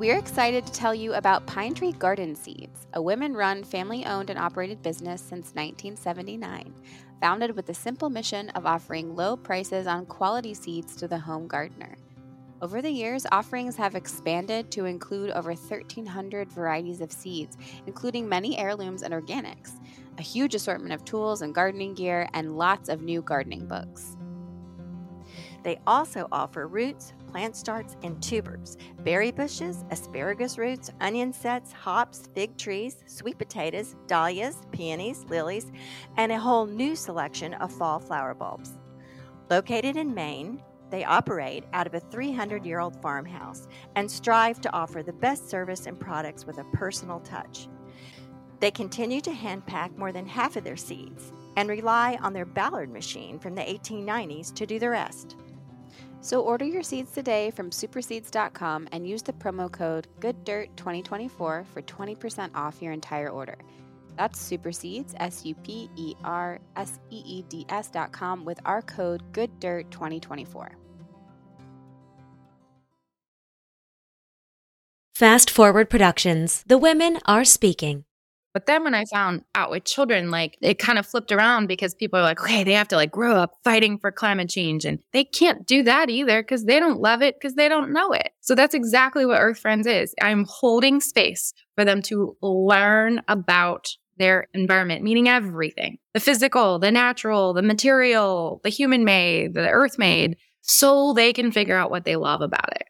We're excited to tell you about Pinetree Garden Seeds, a women run, family owned, and operated business since 1979, founded with the simple mission of offering low prices on quality seeds to the home gardener. Over the years, offerings have expanded to include over 1,300 varieties of seeds, including many heirlooms and organics, a huge assortment of tools and gardening gear, and lots of new gardening books. They also offer roots, plant starts, and tubers, berry bushes, asparagus roots, onion sets, hops, fig trees, sweet potatoes, dahlias, peonies, lilies, and a whole new selection of fall flower bulbs. Located in Maine, they operate out of a 300 year old farmhouse and strive to offer the best service and products with a personal touch. They continue to hand pack more than half of their seeds and rely on their Ballard machine from the 1890s to do the rest. So order your seeds today from superseeds.com and use the promo code GOODDIRT2024 for 20% off your entire order. That's Superseeds, S U P E R S E E D S.com with our code GOODDIRT2024. Fast Forward Productions The Women Are Speaking. But then when I found out with children, like it kind of flipped around because people are like, okay, they have to like grow up fighting for climate change. And they can't do that either because they don't love it because they don't know it. So that's exactly what Earth Friends is. I'm holding space for them to learn about their environment, meaning everything the physical, the natural, the material, the human made, the earth made, so they can figure out what they love about it.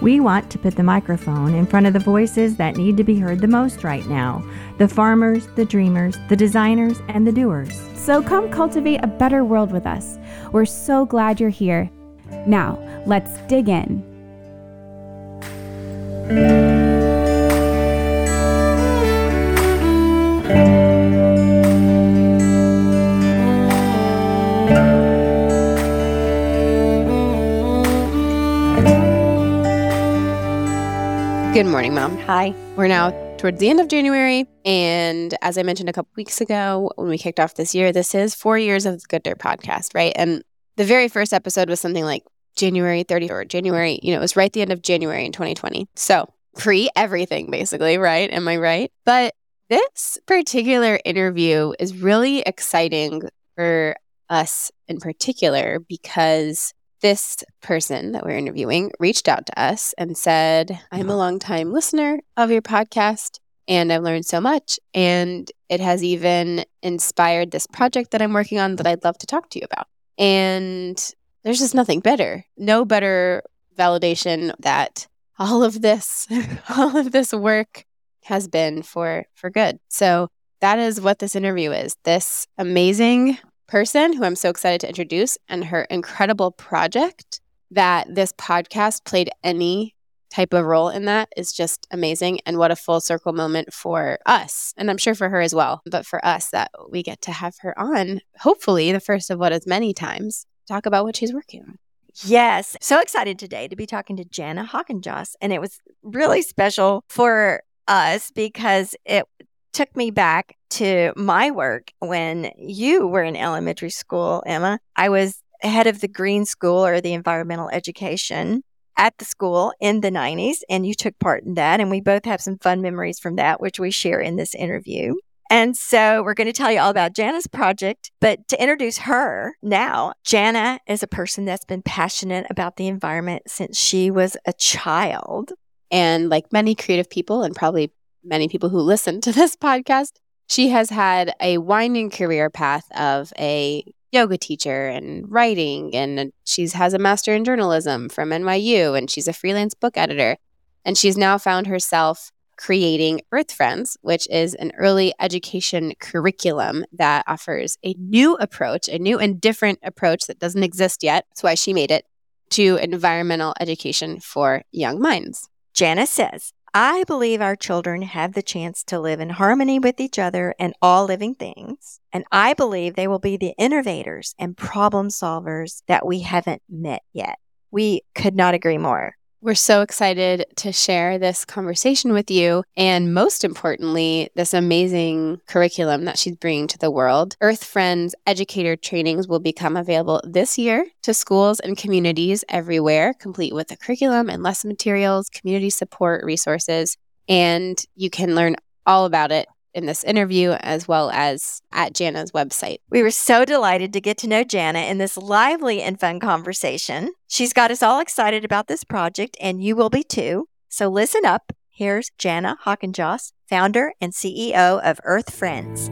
We want to put the microphone in front of the voices that need to be heard the most right now the farmers, the dreamers, the designers, and the doers. So come cultivate a better world with us. We're so glad you're here. Now, let's dig in. Good morning, Mom. Hi. We're now towards the end of January. And as I mentioned a couple weeks ago when we kicked off this year, this is four years of the Good Dirt podcast, right? And the very first episode was something like January 30th or January, you know, it was right the end of January in 2020. So pre everything, basically, right? Am I right? But this particular interview is really exciting for us in particular because this person that we're interviewing reached out to us and said, I'm a longtime listener of your podcast and I've learned so much. And it has even inspired this project that I'm working on that I'd love to talk to you about. And there's just nothing better, no better validation that all of this, all of this work has been for for good. So that is what this interview is. This amazing person who I'm so excited to introduce and her incredible project that this podcast played any type of role in that is just amazing and what a full circle moment for us and i'm sure for her as well but for us that we get to have her on hopefully the first of what is many times talk about what she's working on Yes. So excited today to be talking to Janna Hockenjos. And it was really special for us because it took me back to my work when you were in elementary school, Emma. I was head of the green school or the environmental education at the school in the 90s, and you took part in that. And we both have some fun memories from that, which we share in this interview. And so we're going to tell you all about Janna's project. But to introduce her now, Janna is a person that's been passionate about the environment since she was a child. and like many creative people and probably many people who listen to this podcast she has had a winding career path of a yoga teacher and writing and she's has a master in journalism from NYU and she's a freelance book editor and she's now found herself creating Earth Friends, which is an early education curriculum that offers a new approach, a new and different approach that doesn't exist yet. That's why she made it to environmental education for young minds. Janice says, I believe our children have the chance to live in harmony with each other and all living things. And I believe they will be the innovators and problem solvers that we haven't met yet. We could not agree more. We're so excited to share this conversation with you. And most importantly, this amazing curriculum that she's bringing to the world. Earth Friends educator trainings will become available this year to schools and communities everywhere, complete with the curriculum and lesson materials, community support resources. And you can learn all about it in this interview as well as at Janna's website. We were so delighted to get to know Janna in this lively and fun conversation. She's got us all excited about this project, and you will be too. So listen up. Here's Janna Hockenjos, founder and CEO of Earth Friends.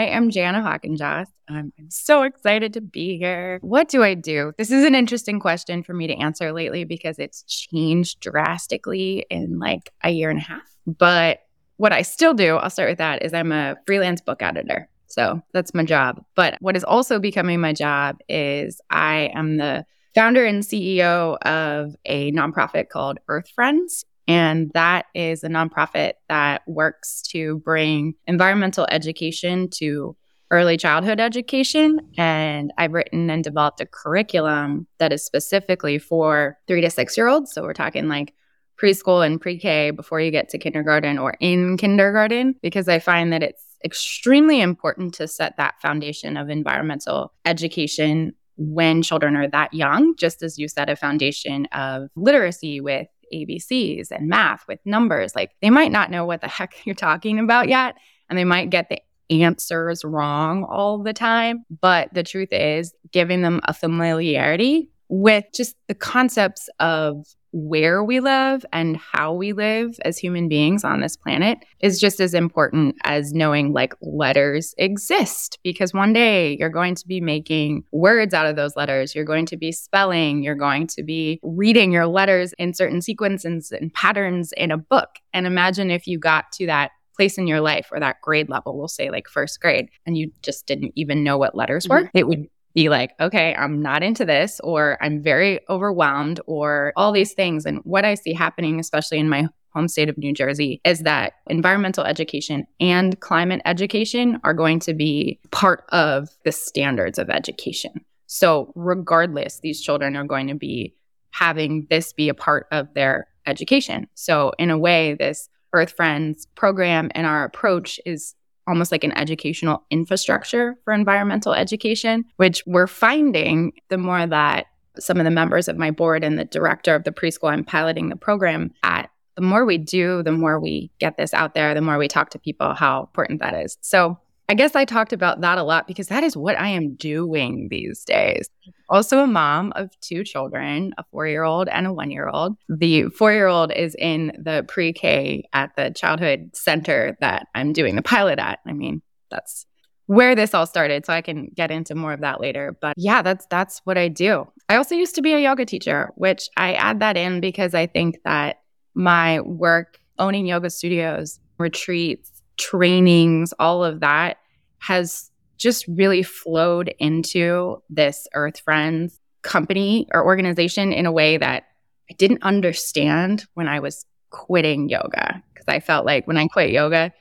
I am Janna Hockenjos. I'm, I'm so excited to be here. What do I do? This is an interesting question for me to answer lately because it's changed drastically in like a year and a half. But what I still do, I'll start with that, is I'm a freelance book editor. So that's my job. But what is also becoming my job is I am the founder and CEO of a nonprofit called Earth Friends. And that is a nonprofit that works to bring environmental education to early childhood education. And I've written and developed a curriculum that is specifically for three to six year olds. So we're talking like preschool and pre K before you get to kindergarten or in kindergarten, because I find that it's extremely important to set that foundation of environmental education when children are that young, just as you set a foundation of literacy with ABCs and math with numbers. Like they might not know what the heck you're talking about yet, and they might get the answers wrong all the time. But the truth is, giving them a familiarity with just the concepts of where we live and how we live as human beings on this planet is just as important as knowing like letters exist. Because one day you're going to be making words out of those letters. You're going to be spelling. You're going to be reading your letters in certain sequences and patterns in a book. And imagine if you got to that place in your life or that grade level we'll say like first grade and you just didn't even know what letters were mm-hmm. it would be like, okay, I'm not into this, or I'm very overwhelmed, or all these things. And what I see happening, especially in my home state of New Jersey, is that environmental education and climate education are going to be part of the standards of education. So, regardless, these children are going to be having this be a part of their education. So, in a way, this Earth Friends program and our approach is almost like an educational infrastructure for environmental education, which we're finding the more that some of the members of my board and the director of the preschool I'm piloting the program at, the more we do, the more we get this out there, the more we talk to people how important that is. So I guess I talked about that a lot because that is what I am doing these days. Also, a mom of two children, a four year old and a one year old. The four year old is in the pre K at the childhood center that I'm doing the pilot at. I mean, that's where this all started so i can get into more of that later but yeah that's that's what i do i also used to be a yoga teacher which i add that in because i think that my work owning yoga studios retreats trainings, all of that has just really flowed into this Earth Friends company or organization in a way that I didn't understand when I was quitting yoga. Because I felt like when I quit yoga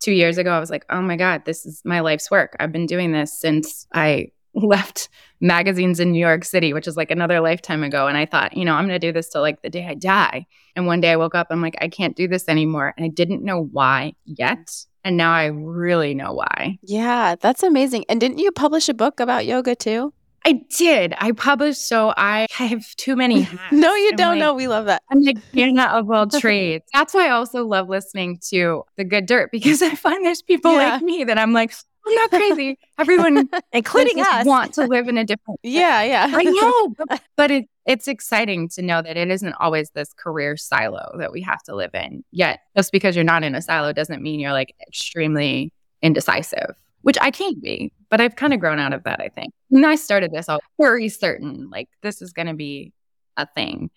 two years ago, I was like, oh my God, this is my life's work. I've been doing this since I left magazines in New York City, which is like another lifetime ago. And I thought, you know, I'm going to do this till like the day I die. And one day I woke up, I'm like, I can't do this anymore. And I didn't know why yet. And now I really know why. Yeah, that's amazing. And didn't you publish a book about yoga too? I did. I published, so I have too many hats. no, you I'm don't like, know. We love that. I'm like Hannah of all trades. That's why I also love listening to The Good Dirt because I find there's people yeah. like me that I'm like, I'm not crazy. Everyone, including us. want to live in a different. Yeah, yeah. I know, but, but it, it's exciting to know that it isn't always this career silo that we have to live in. Yet, just because you're not in a silo doesn't mean you're like extremely indecisive, which I can't be. But I've kind of grown out of that. I think when I started this, I was very certain like this is going to be a thing.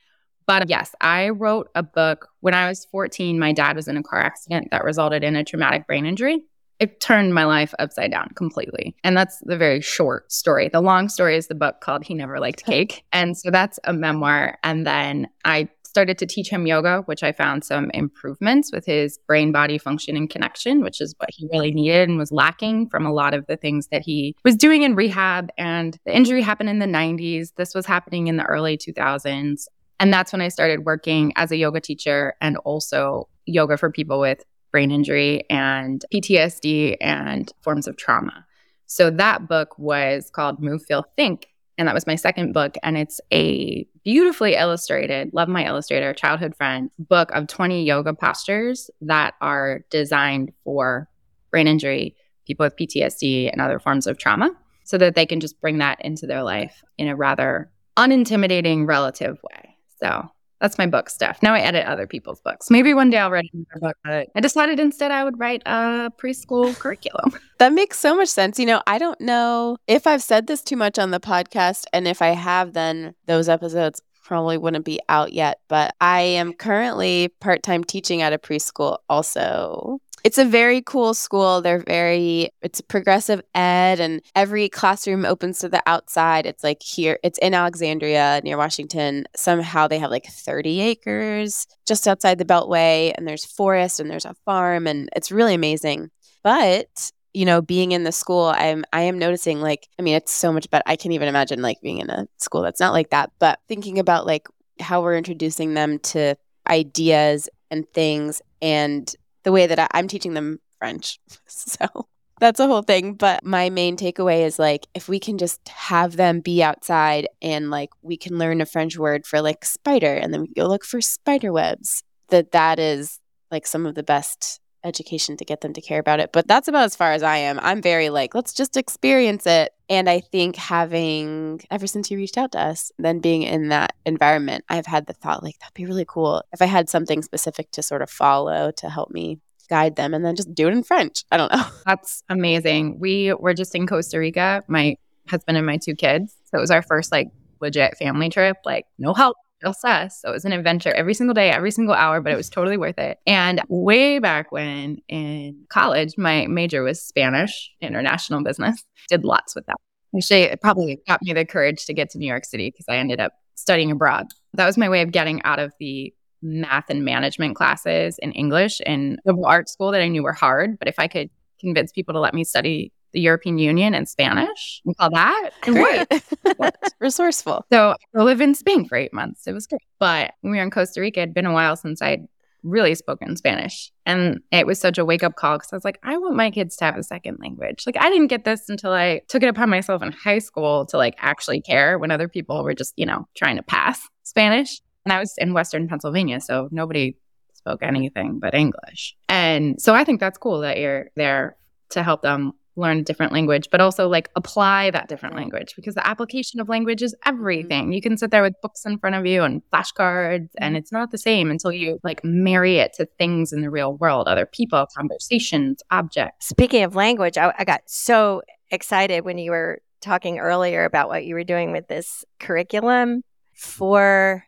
But yes, I wrote a book when I was 14. My dad was in a car accident that resulted in a traumatic brain injury. It turned my life upside down completely. And that's the very short story. The long story is the book called He Never Liked Cake. And so that's a memoir. And then I started to teach him yoga, which I found some improvements with his brain body function and connection, which is what he really needed and was lacking from a lot of the things that he was doing in rehab. And the injury happened in the 90s. This was happening in the early 2000s. And that's when I started working as a yoga teacher and also yoga for people with brain injury and PTSD and forms of trauma. So that book was called Move, Feel, Think. And that was my second book. And it's a beautifully illustrated, love my illustrator, childhood friend, book of 20 yoga postures that are designed for brain injury, people with PTSD, and other forms of trauma so that they can just bring that into their life in a rather unintimidating, relative way. So that's my book stuff. Now I edit other people's books. Maybe one day I'll write another book, but I decided instead I would write a preschool curriculum. That makes so much sense. You know, I don't know if I've said this too much on the podcast. And if I have, then those episodes probably wouldn't be out yet. But I am currently part time teaching at a preschool also. It's a very cool school. They're very, it's progressive ed, and every classroom opens to the outside. It's like here, it's in Alexandria near Washington. Somehow they have like 30 acres just outside the Beltway, and there's forest and there's a farm, and it's really amazing. But you know, being in the school, I'm I am noticing like, I mean, it's so much better. I can't even imagine like being in a school that's not like that. But thinking about like how we're introducing them to ideas and things and the way that I, I'm teaching them French. So that's a whole thing. But my main takeaway is like, if we can just have them be outside and like we can learn a French word for like spider and then we go look for spider webs, that that is like some of the best education to get them to care about it. But that's about as far as I am. I'm very like, let's just experience it. And I think having, ever since you reached out to us, then being in that environment, I've had the thought, like, that'd be really cool if I had something specific to sort of follow to help me guide them and then just do it in French. I don't know. That's amazing. We were just in Costa Rica, my husband and my two kids. So it was our first like legit family trip, like no help, So it was an adventure every single day, every single hour, but it was totally worth it. And way back when in college, my major was Spanish, international business. Did lots with that. Actually, it probably got me the courage to get to New York City because I ended up studying abroad. That was my way of getting out of the math and management classes in English in liberal arts school that I knew were hard. But if I could convince people to let me study the European Union and Spanish We call that, and Great. Resourceful. So I live in Spain for eight months. It was great. But when we were in Costa Rica, it'd been a while since I'd really spoken Spanish. And it was such a wake up call because I was like, I want my kids to have a second language. Like, I didn't get this until I took it upon myself in high school to like actually care when other people were just, you know, trying to pass Spanish. And I was in Western Pennsylvania, so nobody spoke anything but English. And so I think that's cool that you're there to help them learn a different language, but also like apply that different language because the application of language is mm-hmm. everything. You can sit there with books in front of you and flashcards, and mm-hmm. it's not the same until you like marry it to things in the real world, other people, conversations, objects. Speaking of language, I, I got so excited when you were talking earlier about what you were doing with this curriculum for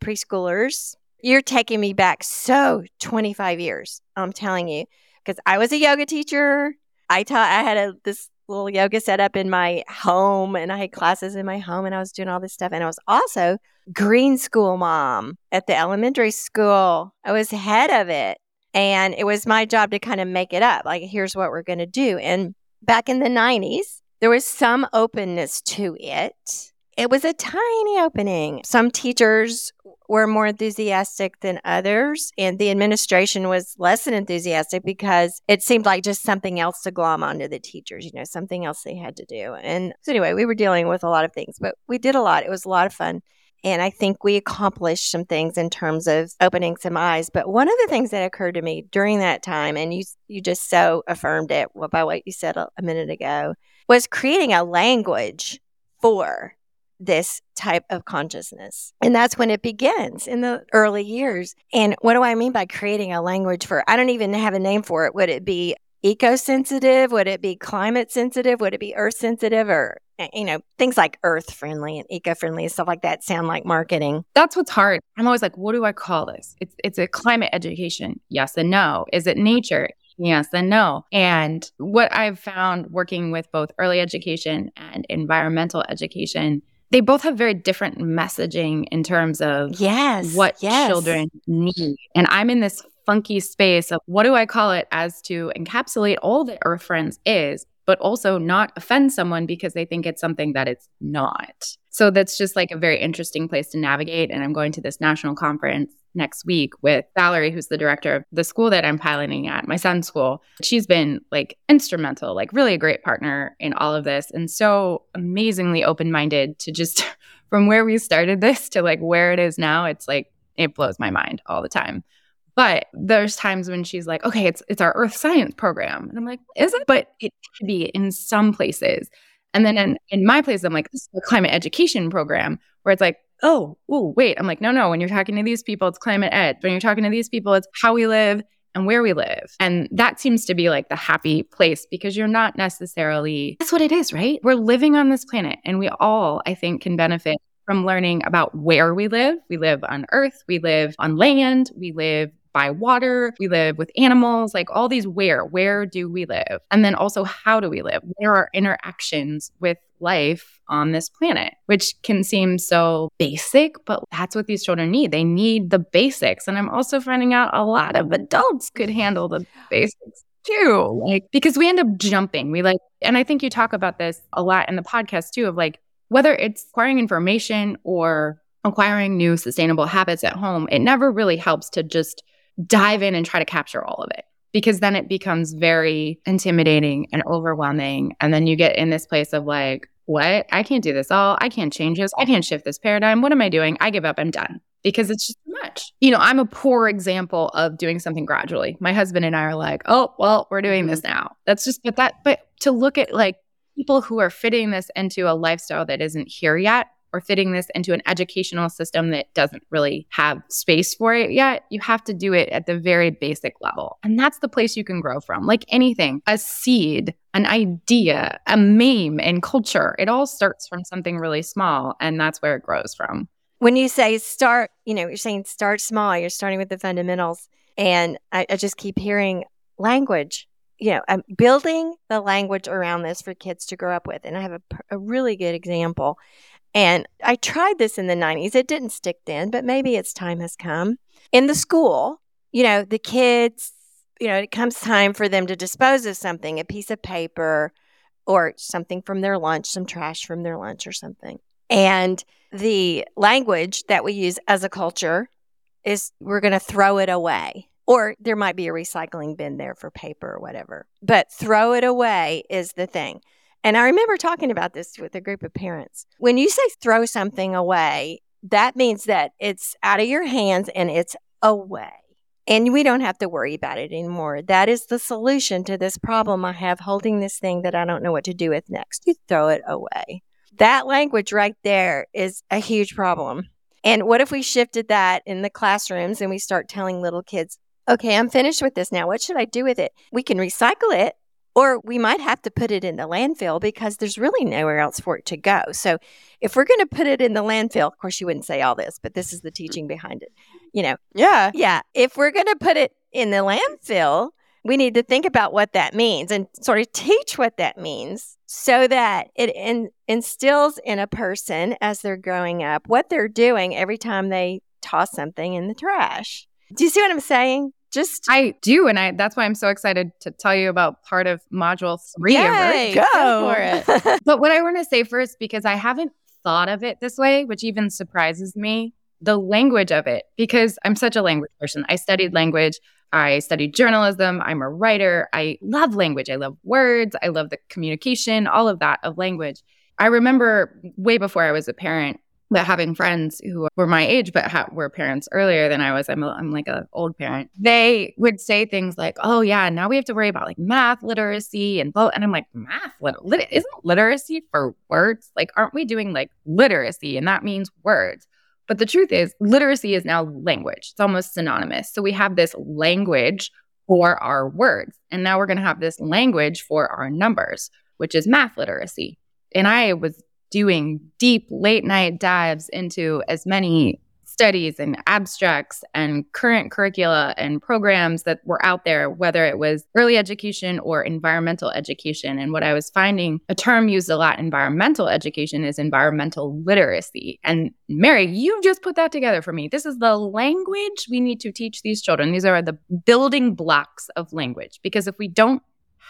preschoolers. You're taking me back so 25 years. I'm telling you, because I was a yoga teacher. I taught. I had a this little yoga set up in my home, and I had classes in my home, and I was doing all this stuff. And I was also green school mom at the elementary school. I was head of it, and it was my job to kind of make it up. Like, here's what we're going to do. And back in the 90s, there was some openness to it. It was a tiny opening. Some teachers were more enthusiastic than others, and the administration was less than enthusiastic because it seemed like just something else to glom onto the teachers, you know, something else they had to do. And so, anyway, we were dealing with a lot of things, but we did a lot. It was a lot of fun. And I think we accomplished some things in terms of opening some eyes. But one of the things that occurred to me during that time, and you you just so affirmed it by what you said a, a minute ago, was creating a language for this type of consciousness. And that's when it begins in the early years. And what do I mean by creating a language for? I don't even have a name for it. Would it be eco sensitive? Would it be climate sensitive? Would it be earth sensitive or eh, you know, things like earth friendly and eco friendly and stuff like that sound like marketing. That's what's hard. I'm always like, what do I call this? It's it's a climate education. Yes and no. Is it nature? Yes and no. And what I've found working with both early education and environmental education they both have very different messaging in terms of yes, what yes. children need. And I'm in this funky space of what do I call it as to encapsulate all that Earth Friends is, but also not offend someone because they think it's something that it's not. So that's just like a very interesting place to navigate. And I'm going to this national conference next week with Valerie, who's the director of the school that I'm piloting at, my son's school. She's been like instrumental, like really a great partner in all of this and so amazingly open minded to just from where we started this to like where it is now. It's like, it blows my mind all the time. But there's times when she's like, okay, it's it's our earth science program. And I'm like, is it? But it could be in some places. And then in, in my place, I'm like, this is a climate education program where it's like, oh, oh, wait. I'm like, no, no. When you're talking to these people, it's climate ed. When you're talking to these people, it's how we live and where we live. And that seems to be like the happy place because you're not necessarily, that's what it is, right? We're living on this planet and we all, I think, can benefit from learning about where we live. We live on earth, we live on land, we live by water, we live with animals, like all these where, where do we live? And then also, how do we live? There are interactions with life on this planet, which can seem so basic, but that's what these children need. They need the basics. And I'm also finding out a lot of adults could handle the basics too. Like, because we end up jumping. We like, and I think you talk about this a lot in the podcast too of like, whether it's acquiring information or acquiring new sustainable habits at home, it never really helps to just dive in and try to capture all of it because then it becomes very intimidating and overwhelming. And then you get in this place of like, what? I can't do this all. I can't change this. I can't shift this paradigm. What am I doing? I give up. I'm done because it's just too much. You know, I'm a poor example of doing something gradually. My husband and I are like, oh, well, we're doing this mm-hmm. now. That's just, but that, but to look at like people who are fitting this into a lifestyle that isn't here yet or fitting this into an educational system that doesn't really have space for it yet, you have to do it at the very basic level. And that's the place you can grow from. Like anything, a seed, an idea, a meme in culture, it all starts from something really small. And that's where it grows from. When you say start, you know, you're saying start small, you're starting with the fundamentals. And I, I just keep hearing language you know, I'm building the language around this for kids to grow up with. And I have a, a really good example. And I tried this in the 90s. It didn't stick then, but maybe its time has come. In the school, you know, the kids, you know, it comes time for them to dispose of something, a piece of paper or something from their lunch, some trash from their lunch or something. And the language that we use as a culture is we're going to throw it away. Or there might be a recycling bin there for paper or whatever. But throw it away is the thing. And I remember talking about this with a group of parents. When you say throw something away, that means that it's out of your hands and it's away. And we don't have to worry about it anymore. That is the solution to this problem I have holding this thing that I don't know what to do with next. You throw it away. That language right there is a huge problem. And what if we shifted that in the classrooms and we start telling little kids, okay, I'm finished with this now. What should I do with it? We can recycle it or we might have to put it in the landfill because there's really nowhere else for it to go. So if we're going to put it in the landfill, of course, you wouldn't say all this, but this is the mm. teaching behind it. You know, yeah. Yeah. If we're going to put it in the landfill, we need to think about what that means and sort of teach what that means so that it in, instills in a person as they're growing up what they're doing every time they toss something in the trash. Do you see what I'm saying? Just I do, and I that's why I'm so excited to tell you about part of module three. Yay, go. go for it. but what I want to say first, because I haven't thought of it this way, which even surprises me, the language of it, because I'm such a language person. I studied language. I studied journalism. I'm a writer. I love language. I love words. I love the communication, all of that of language. I remember way before I was a parent but having friends who were my age but ha- were parents earlier than I was, I'm, a, I'm like an old parent. They would say things like, "Oh yeah, now we have to worry about like math literacy and blah." And I'm like, "Math lit- lit- isn't literacy for words? Like, aren't we doing like literacy? And that means words." But the truth is, literacy is now language. It's almost synonymous. So we have this language for our words, and now we're going to have this language for our numbers, which is math literacy. And I was doing deep late night dives into as many studies and abstracts and current curricula and programs that were out there, whether it was early education or environmental education. And what I was finding, a term used a lot, environmental education, is environmental literacy. And Mary, you just put that together for me. This is the language we need to teach these children. These are the building blocks of language. Because if we don't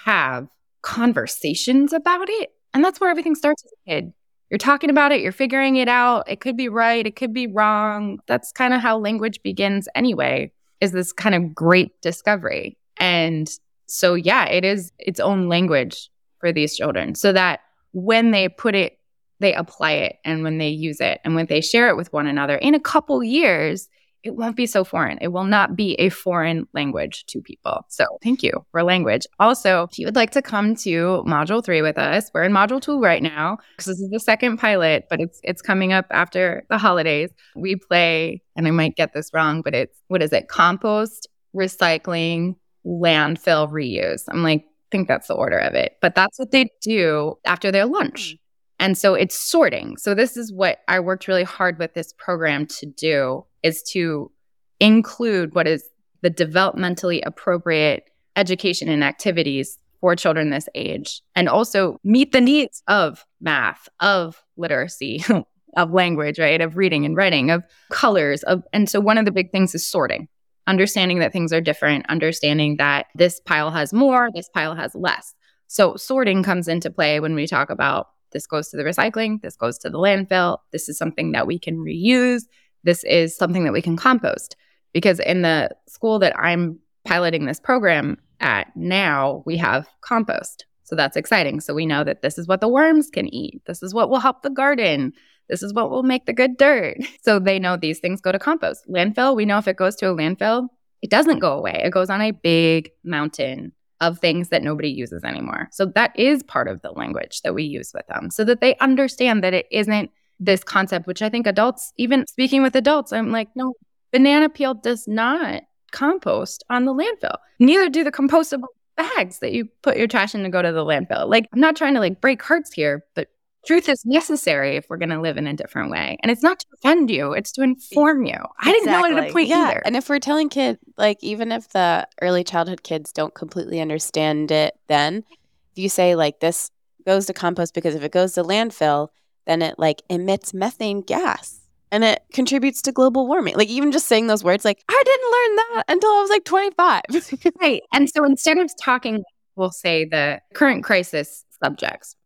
have conversations about it, and that's where everything starts as a kid you're talking about it, you're figuring it out. It could be right, it could be wrong. That's kind of how language begins anyway, is this kind of great discovery. And so, yeah, it is its own language for these children so that when they put it, they apply it and when they use it and when they share it with one another in a couple years, it won't be so foreign. It will not be a foreign language to people. So thank you for language. Also, if you would like to come to module three with us, we're in module two right now because this is the second pilot, but it's it's coming up after the holidays. We play, and I might get this wrong, but it's what is it? Compost, recycling, landfill, reuse. I'm like, think that's the order of it. But that's what they do after their lunch. And so it's sorting. So this is what I worked really hard with this program to do is to include what is the developmentally appropriate education and activities for children this age and also meet the needs of math, of literacy, of language, right? Of reading and writing, of colors, of and so one of the big things is sorting. Understanding that things are different, understanding that this pile has more, this pile has less. So sorting comes into play when we talk about this goes to the recycling, this goes to the landfill, this is something that we can reuse, this is something that we can compost. Because in the school that I'm piloting this program at now, we have compost. So that's exciting. So we know that this is what the worms can eat. This is what will help the garden. This is what will make the good dirt. So they know these things go to compost. Landfill, we know if it goes to a landfill, it doesn't go away. It goes on a big mountain of things that nobody uses anymore. So that is part of the language that we use with them so that they understand that it isn't this concept, which I think adults, even speaking with adults, I'm like, no, banana peel does not compost on the landfill. Neither do the compostable bags that you put your trash in to go to the landfill. Like, I'm not trying to like break hearts here, but truth is necessary if we're going to live in a different way. And it's not to offend you, it's to inform you. I didn't know it at a point yeah. either. And if we're telling kids, like, even if the early childhood kids don't completely understand it, then if you say, like, this goes to compost because if it goes to landfill, then it like emits methane gas and it contributes to global warming. Like even just saying those words, like I didn't learn that until I was like 25. right. And so instead of talking, we'll say the current crisis subjects,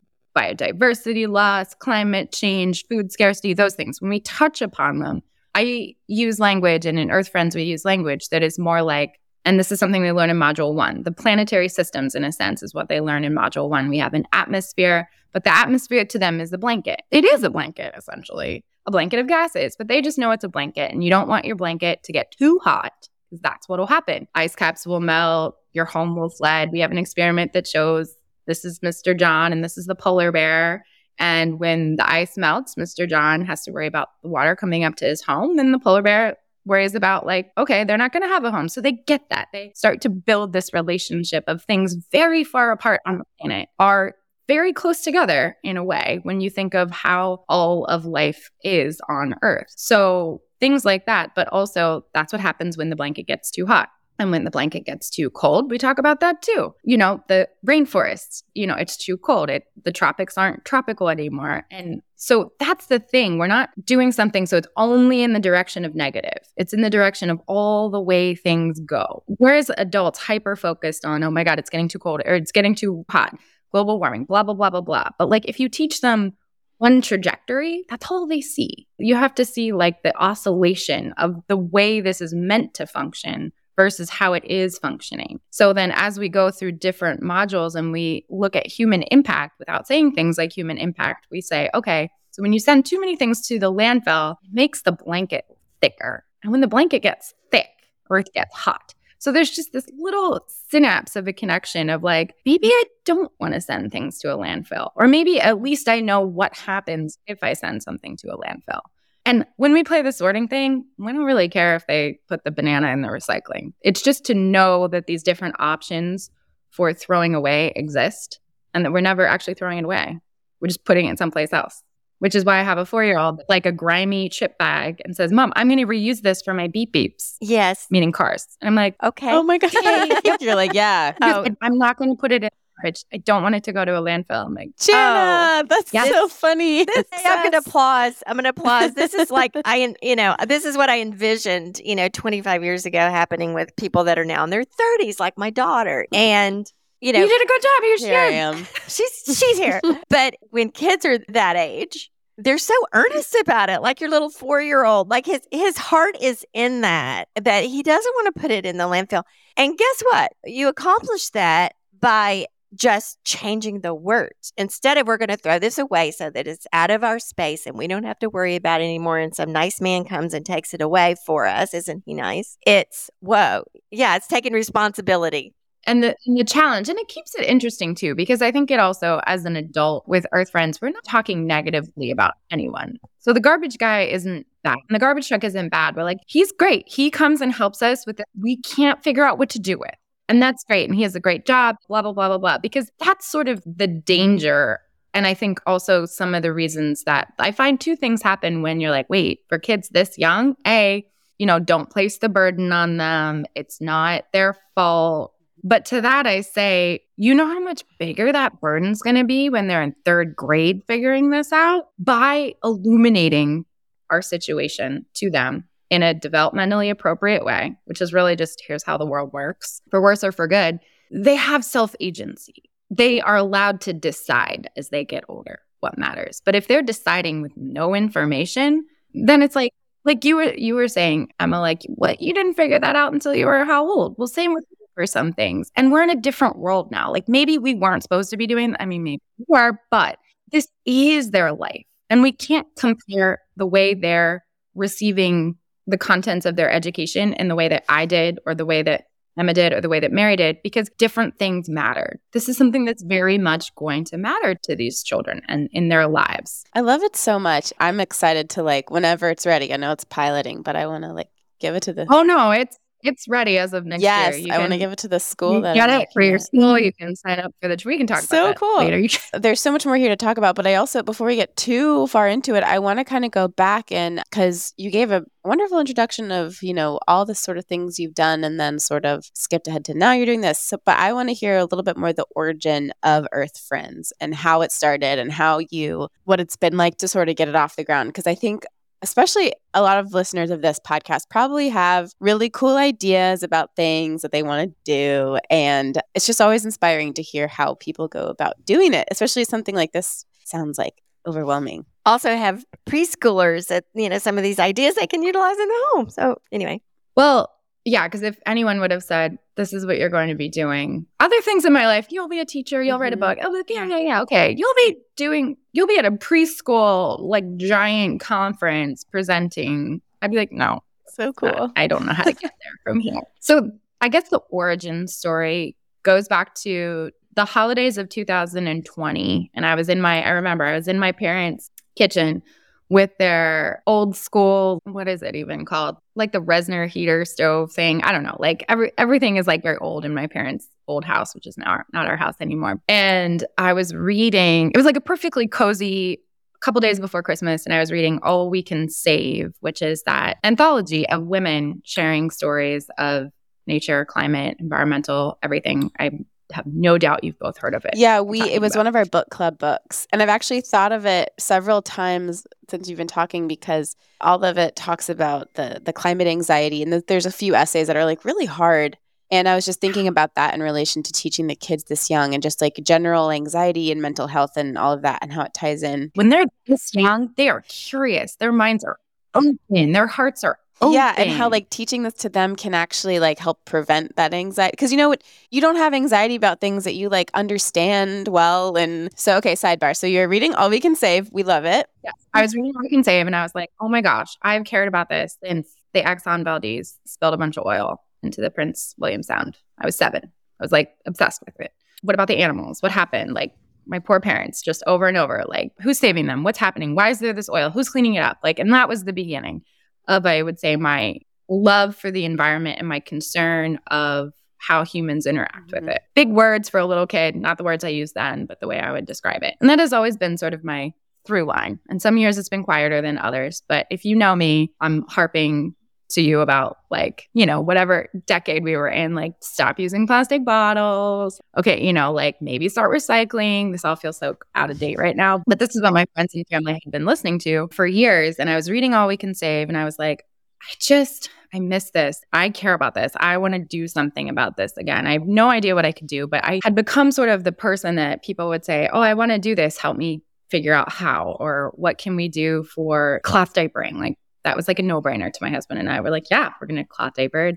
biodiversity loss, climate change, food scarcity, those things, when we touch upon them, I use language, and in Earth Friends, we use language that is more like, and this is something they learn in Module One. The planetary systems, in a sense, is what they learn in Module One. We have an atmosphere, but the atmosphere to them is the blanket. It is a blanket, essentially, a blanket of gases, but they just know it's a blanket, and you don't want your blanket to get too hot because that's what will happen. Ice caps will melt, your home will flood. We have an experiment that shows this is Mr. John and this is the polar bear. And when the ice melts, Mr. John has to worry about the water coming up to his home. Then the polar bear worries about, like, okay, they're not going to have a home. So they get that. They start to build this relationship of things very far apart on the planet are very close together in a way when you think of how all of life is on Earth. So things like that. But also, that's what happens when the blanket gets too hot. And when the blanket gets too cold, we talk about that too. You know, the rainforests, you know, it's too cold. It the tropics aren't tropical anymore. And so that's the thing. We're not doing something so it's only in the direction of negative. It's in the direction of all the way things go. Whereas adults hyper focused on, oh my God, it's getting too cold or it's getting too hot, global warming, blah, blah, blah, blah, blah. But like if you teach them one trajectory, that's all they see. You have to see like the oscillation of the way this is meant to function versus how it is functioning. So then, as we go through different modules and we look at human impact without saying things like human impact, we say, okay, so when you send too many things to the landfill, it makes the blanket thicker. And when the blanket gets thick, Earth gets hot. So there's just this little synapse of a connection of like, maybe I don't want to send things to a landfill. Or maybe at least I know what happens if I send something to a landfill. And when we play the sorting thing, we don't really care if they put the banana in the recycling. It's just to know that these different options for throwing away exist and that we're never actually throwing it away. We're just putting it someplace else which is why I have a four year old like a grimy chip bag and says, Mom, I'm going to reuse this for my beep beeps. Yes. Meaning cars. And I'm like, Okay. Oh my God. You're like, yeah. oh, I'm not going to put it in garbage. I don't want it to go to a landfill. I'm like, Janna, oh, that's Yes. so funny. This, I'm going to applause. I'm going to applause. This is like I, you know, this is what I envisioned, you know, 25 years ago happening with people that are now in their 30s, like my daughter, and you know, you did a good job. Here's Here I your am. she's she's here. but when kids are that age, they're so earnest about it. Like your little four year old, like his his heart is in that that he doesn't want to put it in the landfill. And guess what? You accomplish that by just changing the words. Instead of we're going to throw this away so that it's out of our space and we don't have to worry about it anymore. And some nice man comes and takes it away for us. Isn't he nice? It's whoa. Yeah, it's taking responsibility. and the and the challenge and it keeps it interesting too because i think it also as an adult with earth friends we're not talking negatively about anyone so the garbage guy isn't bad and the garbage truck isn't bad we're like he's great he comes and helps us with it we can't figure out what to do with and that's great. And he has a great job blah blah blah blah blah. Because that's sort of the danger. And i think also some of the reasons that i find two things happen when you're like wait for kids this young a you know don't place the burden on them. It's not their fault. But to that, I say, you know how much bigger that burden's going to be when they're in third grade figuring this out? By illuminating our situation to them in a developmentally appropriate way, which is really just here's how the world works, for worse or for good, they have self agency. They are allowed to decide as they get older what matters. But if they're deciding with no information, then it's like, like you were you were saying, Emma, like what you didn't figure that out until you were how old? Well, same with for some things. And we're in a different world now. Like maybe we weren't supposed to be doing I mean, maybe we were, but this is their life. And we can't compare the way they're receiving the contents of their education in the way that I did or the way that Emma did or the way that Mary did because different things mattered. This is something that's very much going to matter to these children and in their lives. I love it so much. I'm excited to like whenever it's ready. I know it's piloting, but I want to like give it to the Oh no, it's it's ready as of next yes. year. You I want to give it to the school. you that get I'm it for your it. school. You can sign up for the. We can talk So cool. later. There's so much more here to talk about, but I also, before we get too far into it, I want to kind of go back and because you gave a wonderful introduction of, you know, all the sort of things you've done and then sort of skipped ahead to now you're doing this. So, but I want to hear a little bit more the origin of Earth Friends and how it started and how you, what it's been like to sort of get it off the ground. Because I think especially a lot of listeners of this podcast probably have really cool ideas about things that they want to do. And it's just always inspiring to hear how people go about doing it, especially something like this sounds like overwhelming. Also have preschoolers that, you know, some of these ideas they can utilize in the home. So anyway. Well, yeah, because if anyone would have said, this is what you're going to be doing, other things in my life, you'll be a teacher, you'll write a Mhm. book. Oh, yeah, yeah, yeah. Okay. You'll be doing, you'll be at a preschool, like giant conference presenting. I'd be like, no, So cool. I don't know how to get there from here. So I guess the origin story goes back to the holidays of 2020. And I was in my, I remember I was in my parents' kitchen with their old school, what is it even called? Like the Reznor heater stove thing. I don't know. Like every everything is like very old in my parents' old house, which is now our, not our house anymore. And I was reading, it was like a perfectly cozy couple days before Christmas, and I was reading All We Can Save, which is that anthology of women sharing stories of nature, climate, environmental, everything. I have no doubt you've both heard of it. Yeah, we it was about. one of our book club books. And I've actually thought of it several times since you've been talking because all of it talks about the the climate anxiety and th- there's a few essays that are like really hard. And I was just thinking about that in relation to teaching the kids this young and just like general anxiety and mental health and all of that and how it ties in. When they're this young, they are curious. Their minds are open. Their hearts are Oh, yeah, and how like teaching this to them can actually like help prevent that anxiety because you know what you don't have anxiety about things that you like understand well and so okay sidebar so you're reading all we can save we love it Yes. I was reading All We Can Save and I was like, oh my gosh, I've cared about this since the Exxon Valdez spilled a bunch of oil into the Prince William Sound. I was seven. I was like obsessed with it. What about the animals? What happened? Like my poor parents, just over and over, like who's saving them? What's happening? Why is there this oil? Who's cleaning it up? Like, and that was the beginning of, I would say, my love for the environment and my concern of how humans interact with Mhm. it. Big words for a little kid, not the words I used then, but the way I would describe it. And that has always been sort of my through line. And some years it's been quieter than others. But if you know me, I'm harping to you about like, you know, whatever decade we were in, like stop using plastic bottles. Okay, you know, like maybe start recycling. This all feels so out of date right now. But this is what my friends and family had been listening to for years. And I was reading All We Can Save and I was like, I just, I miss this. I care about this. I want to do something about this again. I have no idea what I could do, but I had become sort of the person that people would say, Oh, I want to do this. Help me figure out how or what can we do for cloth diapering. Like that was like a no brainer to my husband and I. We're like, yeah, we're going to cloth diaper.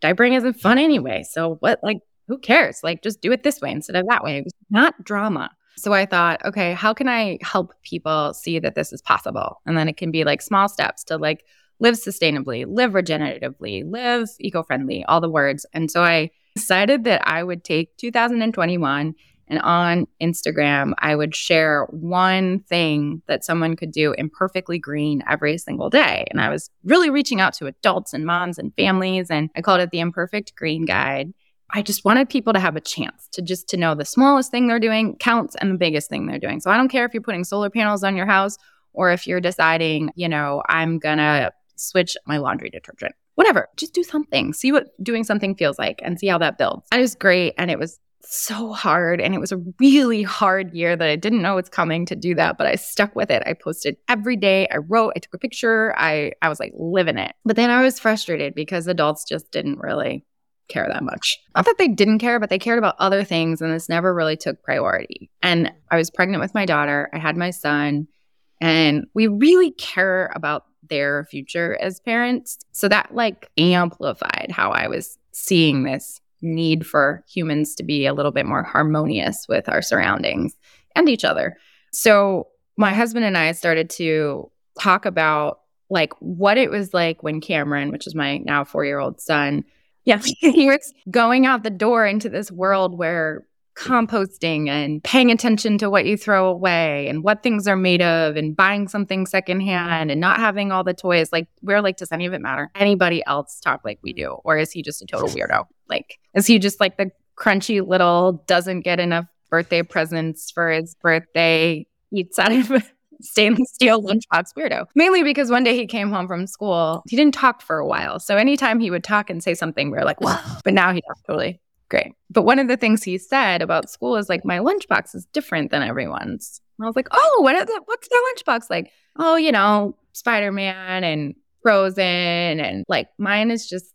Diapering isn't fun anyway. So what, like, who cares? Like, just do it this way instead of that way. It was not drama. So I thought, okay, how can I help people see that this is possible? And then it can be like small steps to like live sustainably, live regeneratively, live eco friendly, all the words. And so I decided that I would take 2021 and on Instagram, I would share one thing that someone could do imperfectly green every single day. And I was really reaching out to adults and moms and families, and I called it the Imperfect Green Guide. I just wanted people to have a chance to just to know the smallest thing they're doing counts and the biggest thing they're doing. So I don't care if you're putting solar panels on your house or if you're deciding, you know, I'm gonna switch my laundry detergent. Whatever, just do something. See what doing something feels like and see how that builds. It was great and it was so hard and it was a really hard year that I didn't know it's coming to do that but I stuck with it. I posted every day. I wrote, I took a picture. I I was like living it. But then I was frustrated because adults just didn't really care that much. Not that they didn't care, but they cared about other things and this never really took priority. And I was pregnant with my daughter. I had my son and we really care about their future as parents. So that like amplified how I was seeing this need for humans to be a little bit more harmonious with our surroundings and each other. So my husband and I started to talk about like what it was like when Cameron, which is my now 4-year-old son, yeah, he was going out the door into this world where composting and paying attention to what you throw away and what things are made of and buying something secondhand and not having all the toys. Like, we're like, does any of it matter? Anybody else talk like we do? Or is he just a total weirdo? Like, is he just like the crunchy little, doesn't get enough birthday presents for his birthday, eats out of stainless steel lunchbox weirdo? Mainly because one day he came home from school. He didn't talk for a while. So anytime he would talk and say something, we are like, wow. But now he talks totally great. But one of the things he said about school is like, my lunchbox is different than everyone's. And I was like, oh, what the, what's their lunchbox like? Oh, you know, Spider Man and Frozen, and like mine is just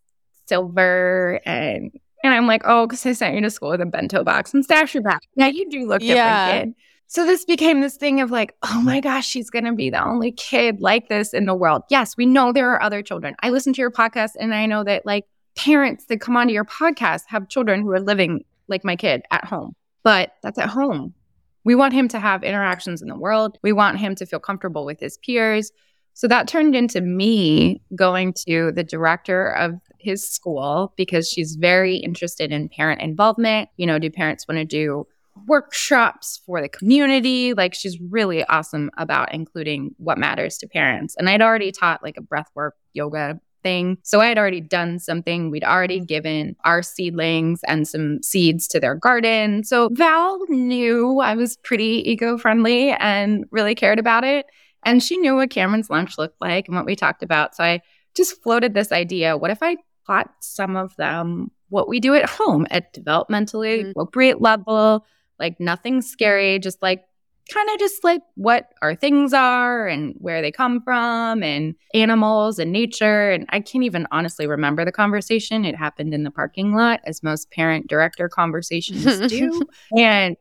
silver and. And I'm like, oh, because I sent you to school with a bento box and stash your back. Now you do look different, kid. So this became this thing of like, oh my gosh, she's going to be the only kid like this in the world. Yes, we know there are other children. I listen to your podcast and I know that like parents that come onto your podcast have children who are living like my kid at home. But that's at home. We want him to have interactions in the world. We want him to feel comfortable with his peers. So that turned into me going to the director of his school because she's very interested in parent involvement. You know, do parents want to do workshops for the community? Like she's really awesome about including what matters to parents. And I'd already taught like a breathwork yoga thing. So I had already done something. We'd already given our seedlings and some seeds to their garden. So Val knew I was pretty eco friendly and really cared about it. And she knew what Cameron's lunch looked like and what we talked about. So I just floated this idea what if I taught some of them what we do at home at developmentally Mhm. appropriate level, like nothing scary, just like kind of just like what our things are and where they come from and animals and nature. And I can't even honestly remember the conversation. It happened in the parking lot, as most parent director conversations do. And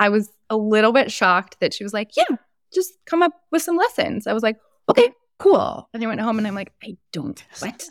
I was a little bit shocked that she was like, Yeah, just come up with some lessons. I was like, Okay, cool. And I went home and I'm like, I don't what?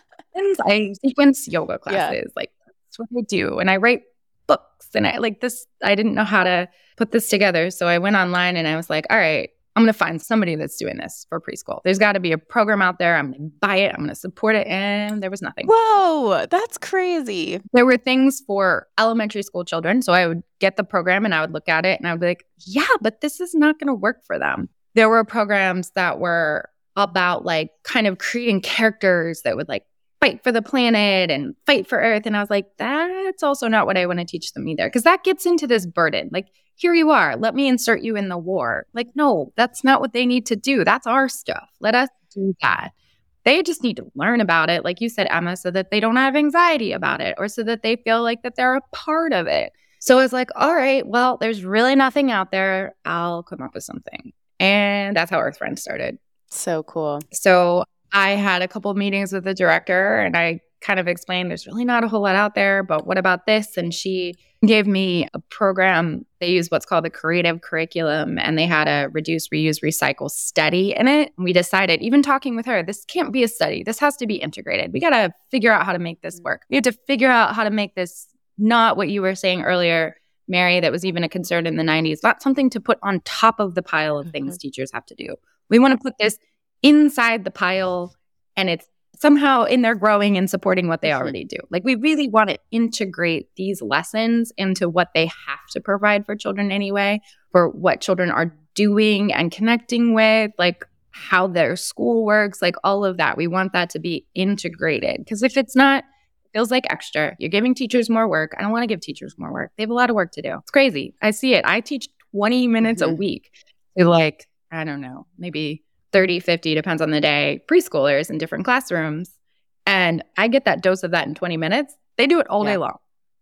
I sequence yoga classes. Like that's what I do. And I write books and I like this, I didn't know how to put this together. So I went online and I was like, all right, I'm going to find somebody that's doing this for preschool. There's got to be a program out there. I'm going to buy it. I'm going to support it. And there was nothing. Whoa, that's crazy. There were things for elementary school children. So I would get the program and I would look at it and I would be like, yeah, but this is not going to work for them. There were programs that were about like kind of creating characters that would like fight for the planet and fight for Earth. And I was like, that's also not what I want to teach them either. Cause that gets into this burden. Like, here you are. Let me insert you in the war. Like, no, that's not what they need to do. That's our stuff. Let us do that. They just need to learn about it, like you said, Emma, so that they don't have anxiety about it or so that they feel like that they're a part of it. So it's like, all right, well, there's really nothing out there. I'll come up with something. And that's how Earth Friends started. So cool. So I had a couple meetings with the director and I kind of explained there's really not a whole lot out there, but what about this? And she gave me a program. They use what's called the creative curriculum, and they had a reduce, reuse, recycle study in it. We decided, even talking with her, this can't be a study. This has to be integrated. We got to figure out how to make this work. We have to figure out how to make this not what you were saying earlier, Mary, that was even a concern in the 90s, not something to put on top of the pile of things mm-hmm. teachers have to do. We want to put this inside the pile and it's somehow in there growing and supporting what they mm-hmm. already do. Like we really want to integrate these lessons into what they have to provide for children anyway, for what children are doing and connecting with, like how their school works, like all of that. We want that to be integrated because if it's not, it feels like extra. You're giving teachers more work. I don't want to give teachers more work. They have a lot of work to do. It's crazy. I see it. I teach 20 minutes mm-hmm. a week to like, I don't know, maybe 30, 50, depends on the day, preschoolers in different classrooms. And I get that dose of that in 20 minutes. They do it all yeah. day long.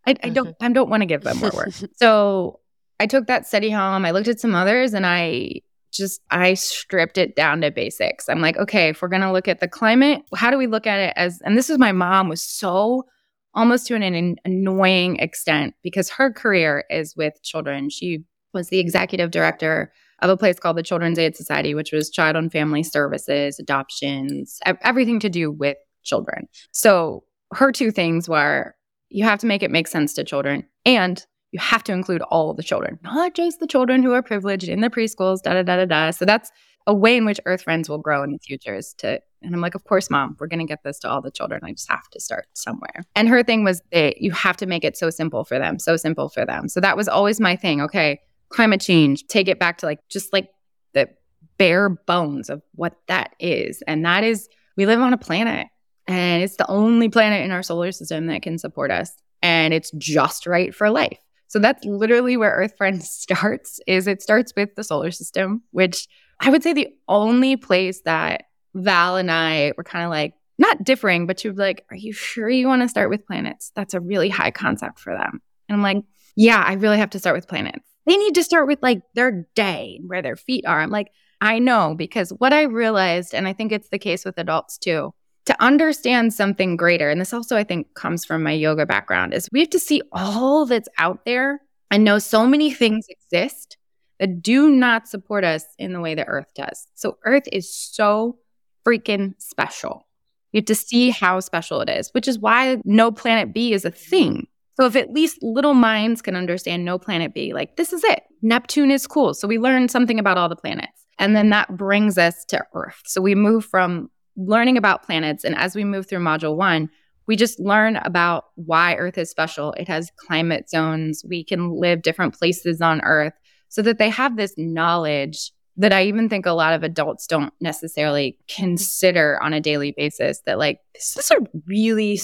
I, I don't mm-hmm. I don't want to give them more work. so I took that study home. I looked at some others and I just I stripped it down to basics. I'm like, okay, if we're gonna look at the climate, how do we look at it as and this is my mom was so almost to an, an annoying extent because her career is with children. She was the executive director of a place called the Children's Aid Society, which was child and family services, adoptions, everything to do with children. So her two things were you have to make it make sense to children and you have to include all the children, not just the children who are privileged in the preschools, da da da da da. So that's a way in which Earth Friends will grow in the future is to, and I'm like, of course, mom, we're going to get this to all the children. I just have to start somewhere. And her thing was that you have to make it so simple for them, so simple for them. So that was always my thing. Okay, climate change, take it back to like just like the bare bones of what that is. And that is we live on a planet and it's the only planet in our solar system that can support us and it's just right for life. So that's literally where Earth Friend starts is it starts with the solar system, which I would say the only place that Val and I were kind of like not differing, but you're like, are you sure you want to start with planets? That's a really high concept for them. And I'm like, yeah, I really have to start with planets. They need to start with like their day, where their feet are. I'm like, I know because what I realized, and I think it's the case with adults too, to understand something greater, and this also I think comes from my yoga background, is we have to see all that's out there and know so many things exist that do not support us in the way that Earth does. So, Earth is so freaking special. You have to see how special it is, which is why no planet B is a thing. So if at least little minds can understand no planet B, like this is it. Neptune is cool. So we learn something about all the planets. And then that brings us to Earth. So we move from learning about planets. And as we move through module one, we just learn about why Earth is special. It has climate zones. We can live different places on Earth so that they have this knowledge that I even think a lot of adults don't necessarily consider on a daily basis that, like, this is a really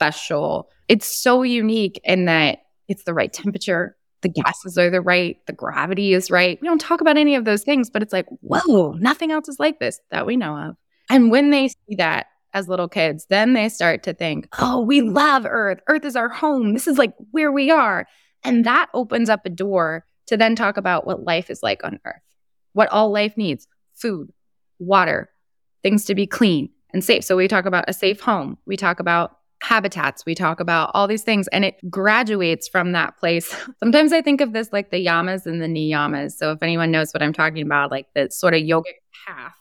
special it's so unique in that it's the right temperature, the gases are the right, the gravity is right. We don't talk about any of those things, but it's like, whoa, nothing else is like this that we know of. And when they see that as little kids, then they start to think, oh, we love Earth. Earth is our home. This is like where we are. And that opens up a door to then talk about what life is like on Earth, what all life needs food, water, things to be clean and safe. So we talk about a safe home. We talk about habitats. We talk about all these things and it graduates from that place. Sometimes I think of this like the yamas and the niyamas. So if anyone knows what I'm talking about, like the sort of yogic path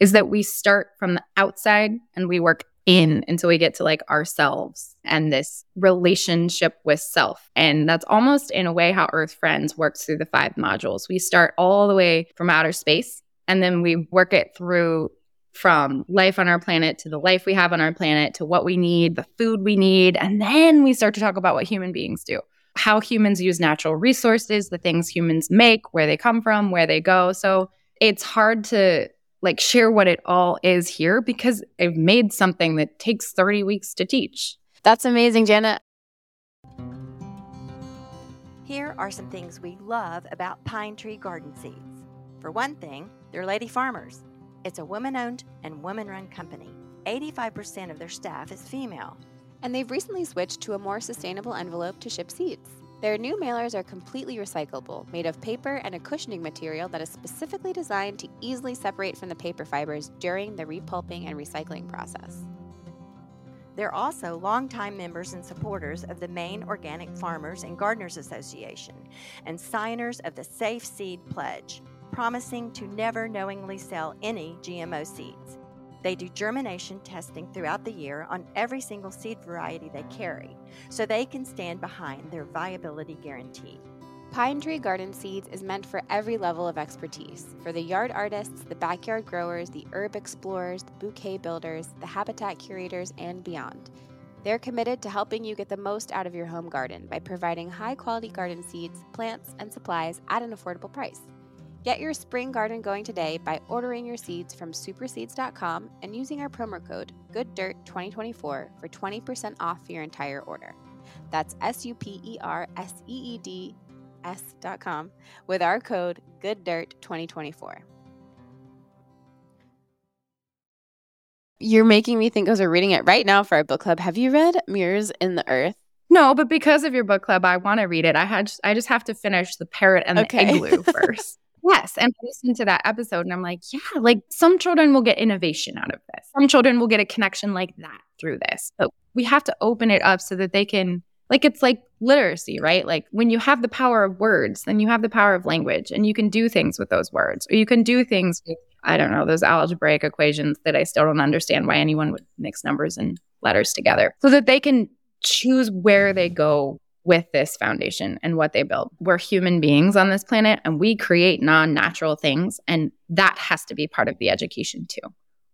is that we start from the outside and we work in until we get to like ourselves and this relationship with self. And that's almost in a way how Earth Friends works through the five modules. We start all the way from outer space and then we work it through from life on our planet to the life we have on our planet to what we need, the food we need. And then we start to talk about what human beings do, how humans use natural resources, the things humans make, where they come from, where they go. So it's hard to like share what it all is here because I've made something that takes 30 weeks to teach. That's amazing, Janna. Here are some things we love about Pinetree Garden Seeds. For one thing, they're lady farmers. It's a woman owned and woman run company. 85% of their staff is female. And they've recently switched to a more sustainable envelope to ship seeds. Their new mailers are completely recyclable, made of paper and a cushioning material that is specifically designed to easily separate from the paper fibers during the repulping and recycling process. They're also longtime members and supporters of the Maine Organic Farmers and Gardeners Association and signers of the Safe Seed Pledge, promising to never knowingly sell any GMO seeds. They do germination testing throughout the year on every single seed variety they carry, so they can stand behind their viability guarantee. Pinetree Garden Seeds is meant for every level of expertise for the yard artists, the backyard growers, the herb explorers, the bouquet builders, the habitat curators, and beyond. They're committed to helping you get the most out of your home garden by providing high quality garden seeds, plants, and supplies at an affordable price. Get your spring garden going today by ordering your seeds from superseeds.com and using our promo code GoodDirt2024 for 20% off your entire order. That's S U P E R S E E D S.com with our code GoodDirt2024. You're making me think as we're reading it right now for our book club. Have you read Mirrors in the Earth? No, but because of your book club, I want to read it. I had I just have to finish the parrot and Okay. the igloo first. Yes. And I listened to that episode and I'm like, yeah, like some children will get innovation out of this. Some children will get a connection like that through this. But we have to open it up so that they can, like, it's like literacy, right? Like when you have the power of words, then you have the power of language and you can do things with those words or you can do things with, I don't know, those algebraic equations that I still don't understand why anyone would mix numbers and letters together so that they can choose where they go with this foundation and what they build. We're human beings on this planet and we create non natural things. And that has to be part of the education too.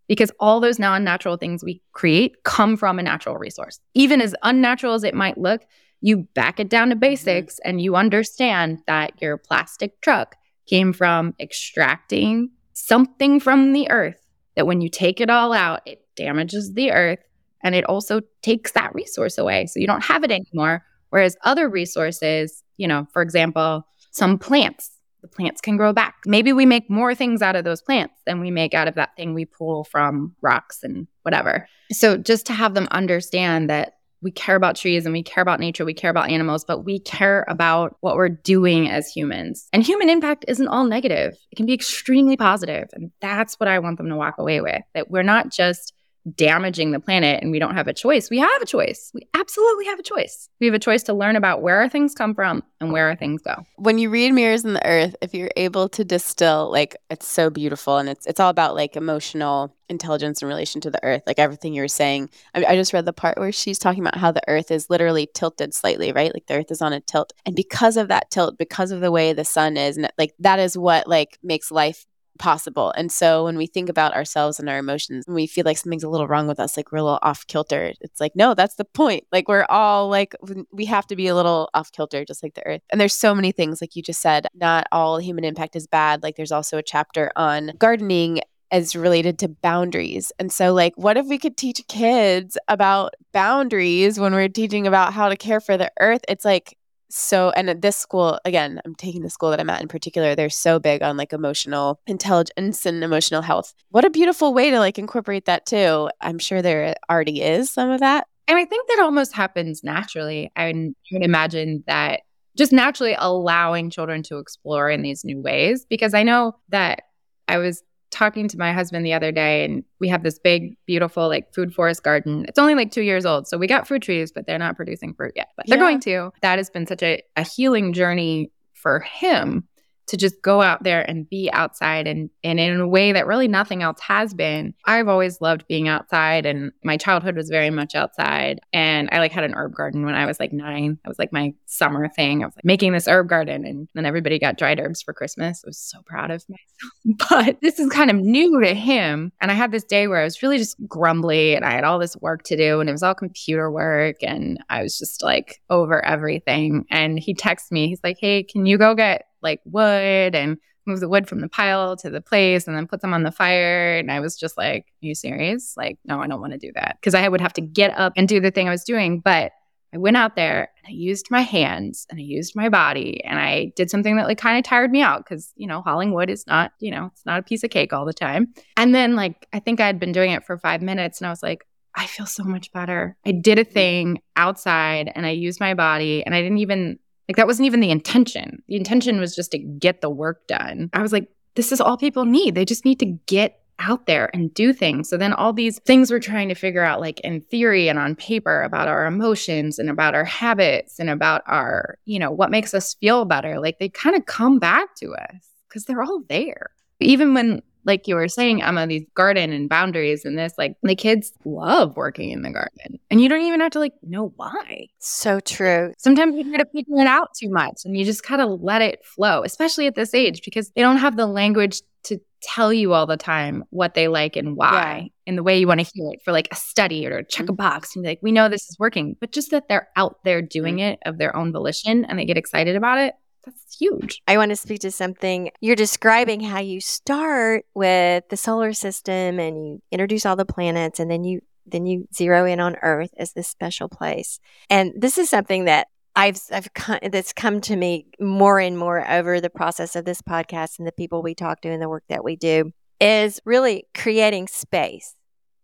Because all those non natural things we create come from a natural resource. Even as unnatural as it might look, you back it down to mm-hmm. basics and you understand that your plastic truck came from extracting something from the earth, that when you take it all out, it damages the earth and it also takes that resource away. So you don't have it anymore. Whereas other resources, you know, for example, some plants, the plants can grow back. Maybe we make more things out of those plants than we make out of that thing we pull from rocks and whatever. So just to have them understand that we care about trees and we care about nature, we care about animals, but we care about what we're doing as humans. And human impact isn't all negative, it can be extremely positive. And that's what I want them to walk away with that we're not just damaging the planet and we don't have a choice. We have a choice. We absolutely have a choice. We have a choice to learn about where our things come from and where our things go. When you read Mirrors in the Earth, if you're able to distill, like it's so beautiful and it's it's all about like emotional intelligence in relation to the earth, like everything you were saying. I, I just read the part where she's talking about how the earth is literally tilted slightly, right? Like the earth is on a tilt. And because of that tilt, because of the way the sun is, and like that is what like makes life possible. And so when we think about ourselves and our emotions, and we feel like something's a little wrong with us, like we're a little off kilter, it's like, no, that's the point. Like we're all like, we have to be a little off kilter, just like the earth. And there's so many things, like you just said, not all human impact is bad. Like there's also a chapter on gardening as related to boundaries. And so, like, what if we could teach kids about boundaries when we're teaching about how to care for the earth? It's like, so and at this school again i'm taking the school that i'm at in particular they're so big on like emotional intelligence and emotional health what a beautiful way to like incorporate that too i'm sure there already is some of that And I think that almost happens naturally. I would imagine that just naturally allowing children to explore in these new ways. Because I know that I was talking to my husband the other day and we have this big, beautiful, like food forest garden. It's only like two years old. So we got fruit trees, but they're not producing fruit yet. But they're Yeah. going to. That has been such a, a healing journey for him to just go out there and be outside and, and in a way that really nothing else has been. I've always loved being outside and my childhood was very much outside. And I like had an herb garden when I was like nine. That was like my summer thing. I was like making this herb garden and then everybody got dried herbs for Christmas. I was so proud of myself. but this is kind of new to him. And I had this day where I was really just grumbly and I had all this work to do and it was all computer work and I was just like over everything. And he texts me, he's like, Hey, can you go get like wood and move the wood from the pile to the place and then put them on the fire. And I was just like, Are you serious? Like, no, I don't want to do that. Because I would have to get up and do the thing I was doing. But I went out there and I used my hands and I used my body and I did something that like kind of tired me out because, you know, hauling wood is not, you know, it's not a piece of cake all the time. And then like I think I had been doing it for five minutes and I was like, I feel so much better. I did a thing outside and I used my body and I didn't even like that wasn't even the intention. The intention was just to get the work done. I was like, this is all people need. They just need to get out there and do things. So then all these things we're trying to figure out, like in theory and on paper, about our emotions and about our habits and about our, you know, what makes us feel better, like they kind of come back to us because they're all there. Even when like you were saying, Emma, these garden and boundaries and this, like the kids love working in the garden. And you don't even have to like know why. So true. Sometimes you try to figure it out too much and you just kind of let it flow, especially at this age, because they don't have the language to tell you all the time what they like and why yeah. in the way you want to hear it for like a study or check a mm-hmm. box and be like, we know this is working, but just that they're out there doing mm-hmm. it of their own volition and they get excited about it that's huge. I want to speak to something. You're describing how you start with the solar system and you introduce all the planets and then you then you zero in on Earth as this special place. And this is something that I've, I've that's come to me more and more over the process of this podcast and the people we talk to and the work that we do is really creating space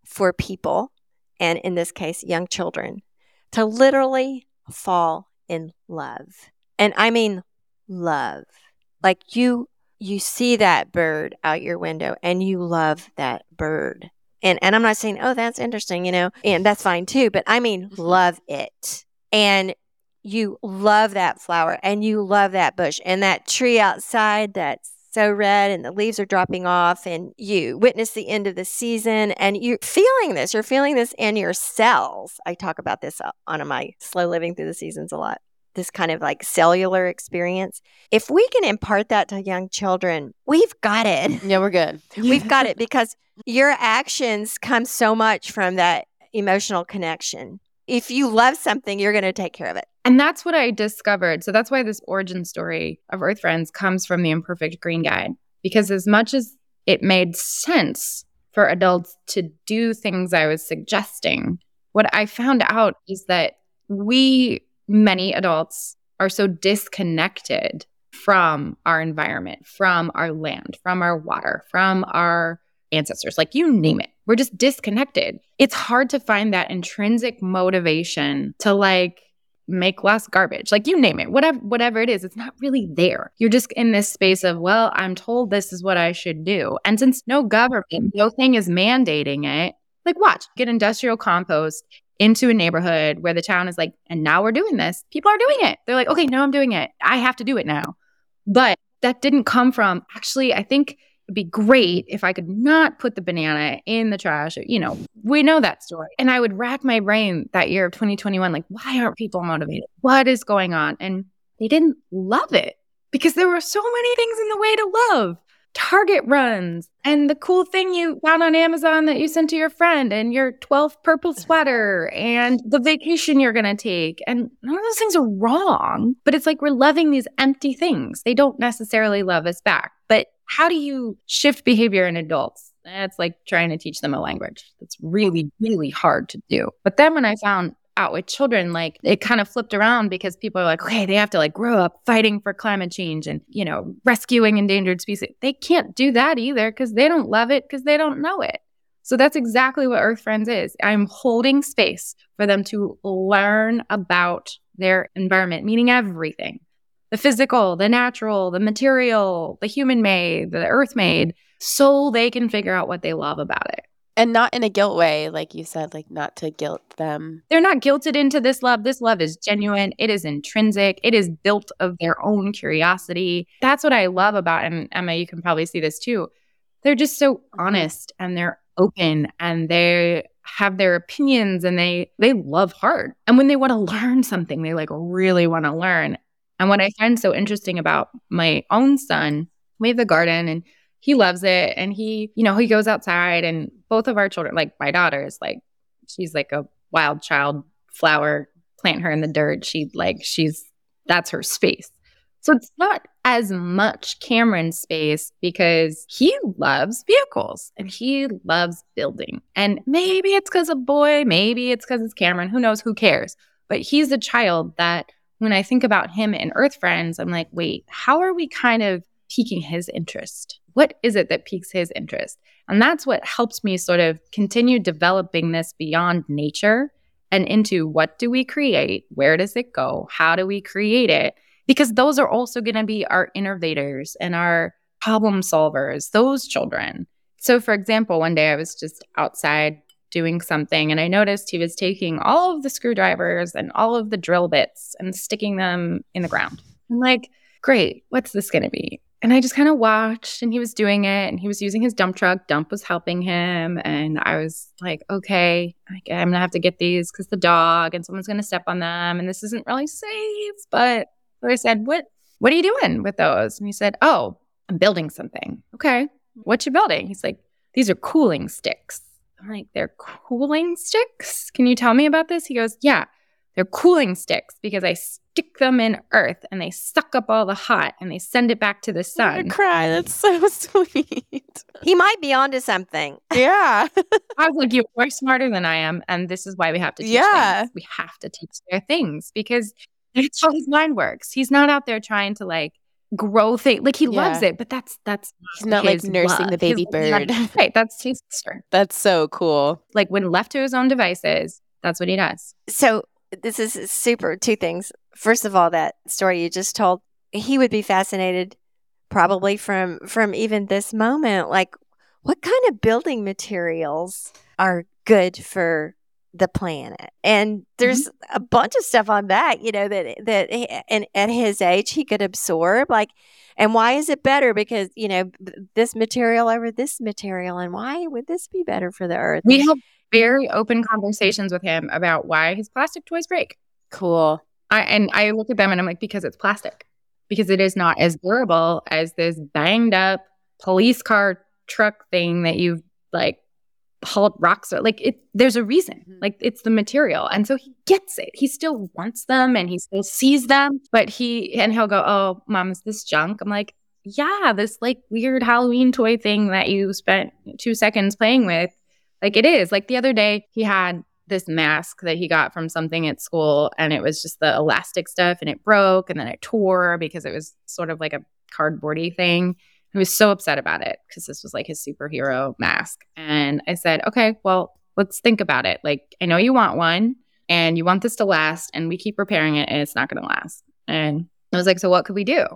for people and in this case young children to literally fall in love. And I mean love. Like you you see that bird out your window and you love that bird. And and I'm not saying, "Oh, that's interesting," you know, and that's fine too, but I mean mm-hmm. love it. And you love that flower and you love that bush and that tree outside that's so red and the leaves are dropping off and you witness the end of the season and you're feeling this you're feeling this in your cells i talk about this on my slow living through the seasons a lot this kind of like cellular experience. If we can impart that to young children, we've got it. Yeah, we're good. we've got it because your actions come so much from that emotional connection. If you love something, you're going to take care of it. And that's what I discovered. So that's why this origin story of Earth Friends comes from the Imperfect Green Guide. Because as much as it made sense for adults to do things I was suggesting, what I found out is that we many adults are so disconnected from our environment, from our land, from our water, from our ancestors, like you name it. We're just disconnected. It's hard to find that intrinsic motivation to like make less garbage. Like you name it. Whatever whatever it is, it's not really there. You're just in this space of, well, I'm told this is what I should do. And since no government, no thing is mandating it, like watch, get industrial compost, into a neighborhood where the town is like, and now we're doing this. People are doing it. They're like, okay, now I'm doing it. I have to do it now. But that didn't come from actually, I think it'd be great if I could not put the banana in the trash. You know, we know that story. And I would rack my brain that year of 2021, like, why aren't people motivated? What is going on? And they didn't love it because there were so many things in the way to love. Target runs and the cool thing you found on Amazon that you sent to your friend and your 12th purple sweater and the vacation you're going to take. And none of those things are wrong, but it's like we're loving these empty things. They don't necessarily love us back. But how do you shift behavior in adults? It's like trying to teach them a language. That's really, really hard to do. But then when I found out with children, like it kind of flipped around because people are like, okay, they have to like grow up fighting for climate change and, you know, rescuing endangered species. They can't do that either because they don't love it because they don't know it. So that's exactly what Earth Friends is. I'm holding space for them to learn about their environment, meaning everything the physical, the natural, the material, the human made, the earth made, so they can figure out what they love about it. And not in a guilt way, like you said, like not to guilt them. They're not guilted into this love. This love is genuine. It is intrinsic. It is built of their own curiosity. That's what I love about, and Emma, you can probably see this too. They're just so honest and they're open and they have their opinions and they they love hard. And when they want to learn something, they like really want to learn. And what I find so interesting about my own son, we have the garden and he loves it and he you know he goes outside and both of our children like my daughter is like she's like a wild child flower plant her in the dirt she like she's that's her space so it's not as much Cameron's space because he loves vehicles and he loves building. And maybe it's because of boy, maybe it's because it's Cameron, who knows, who cares. But he's a child that when I think about him and Earth Friends, I'm like, wait, how are we kind of piquing his interest? What is it that piques his interest? And that's what helps me sort of continue developing this beyond nature and into what do we create? Where does it go? How do we create it? Because those are also going to be our innovators and our problem solvers, those children. So, for example, one day I was just outside doing something and I noticed he was taking all of the screwdrivers and all of the drill bits and sticking them in the ground. I'm like, great, what's this going to be? And I just kind of watched and he was doing it and he was using his dump truck. Dump was helping him. And I was like, okay, I'm going to have to get these because the dog and someone's going to step on them. And this isn't really safe. But so I said, what, what are you doing with those? And he said, oh, I'm building something. Okay. What you building? He's like, these are cooling sticks. I'm like, they're cooling sticks? Can you tell me about this? He goes, yeah, they're cooling sticks because I stick them in earth and they suck up all the hot and they send it back to the sun. I'm cry. That's so sweet. He might be onto something. Yeah. I was like, you are smarter than I am, and this is why we have to teach Yeah. things. We have to teach their things because that's how his mind works. He's not out there trying to like grow things. Like he loves it, but that's that's He's not like his nursing the baby His love- bird. right? That's his sister. That's so cool. Like when left to his own devices, that's what he does. So this is super. Two things. First of all, that story you just told, he would be fascinated, probably from from even this moment. Like, what kind of building materials are good for the planet? And there's mm-hmm. a bunch of stuff on that, you know, that that he- and at his age he could absorb. Like, and why is it better? Because you know this material over this material, and why would this be better for the earth? We have very open conversations with him about why his plastic toys break. Cool. I and I look at them and I'm like, because it's plastic. Because it is not as durable as this banged up police car truck thing that you've like hauled rocks or like it there's a reason. Mhm. Like it's the material. And so he gets it. He still wants them and he still sees them, but he and he'll go, Oh, mom, is this junk? I'm like, Yeah, this like weird Halloween toy thing that you spent two seconds playing with. Like it is. Like the other day he had this mask that he got from something at school and it was just the elastic stuff and it broke and then it tore because it was sort of like a cardboardy thing. He was so upset about it because this was like his superhero mask. And I said, okay, well, let's think about it. Like, I know you want one and you want this to last, and we keep repairing it and it's not going to last. And I was like, so what could we do?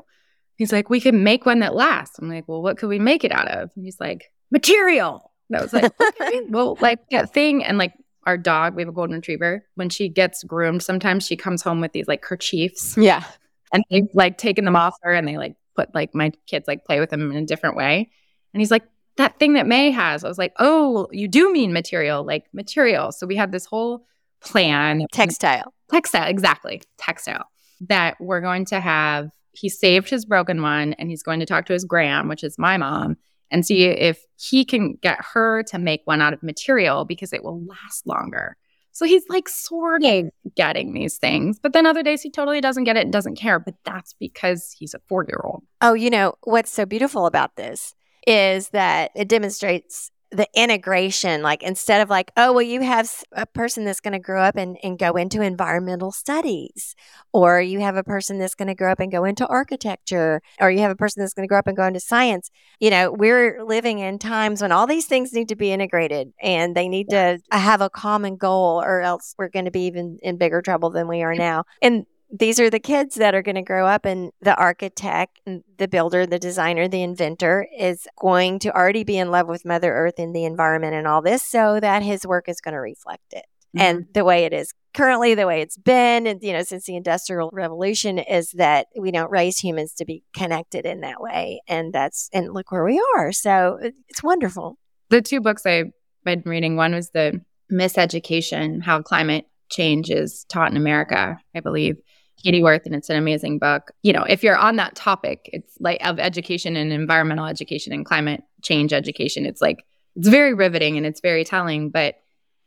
He's like, we can make one that lasts. I'm like, well, what could we make it out of? And he's like, material. And I was like, okay, well, like that thing. And like our dog, we have a golden retriever. When she gets groomed, sometimes she comes home with these like kerchiefs Yeah. and they've like taken them off her and they like put like my kids like play with them in a different way. And he's like, that thing that May has. I was like, oh, you do mean material, like material. So we had this whole plan. textile. Textile, exactly. Textile. That we're going to have. He saved his broken one and he's going to talk to his gram, which is my mom, and see if he can get her to make one out of material because it will last longer. So he's like sort of getting these things, but then other days he totally doesn't get it and doesn't care. But that's because he's a four year old. Oh, you know, what's so beautiful about this is that it demonstrates the integration. Like, instead of like, oh, well, you have a person that's going to grow up and, and go into environmental studies, or you have a person that's going to grow up and go into architecture, or you have a person that's going to grow up and go into science. You know, we're living in times when all these things need to be integrated and they need to uh, have a common goal, or else we're going to be even in bigger trouble than we are now. And these are the kids that are going to grow up and the architect the builder the designer the inventor is going to already be in love with mother earth and the environment and all this so that his work is going to reflect it. Mm-hmm. and the way it is currently the way it's been and you know since the industrial revolution is that we don't raise humans to be connected in that way and that's and look where we are. So it's wonderful. The two books i've been reading one was the miseducation how climate change is taught in america i believe katie worth and it's an amazing book you know if you're on that topic it's like of education and environmental education and climate change education it's like it's very riveting and it's very telling but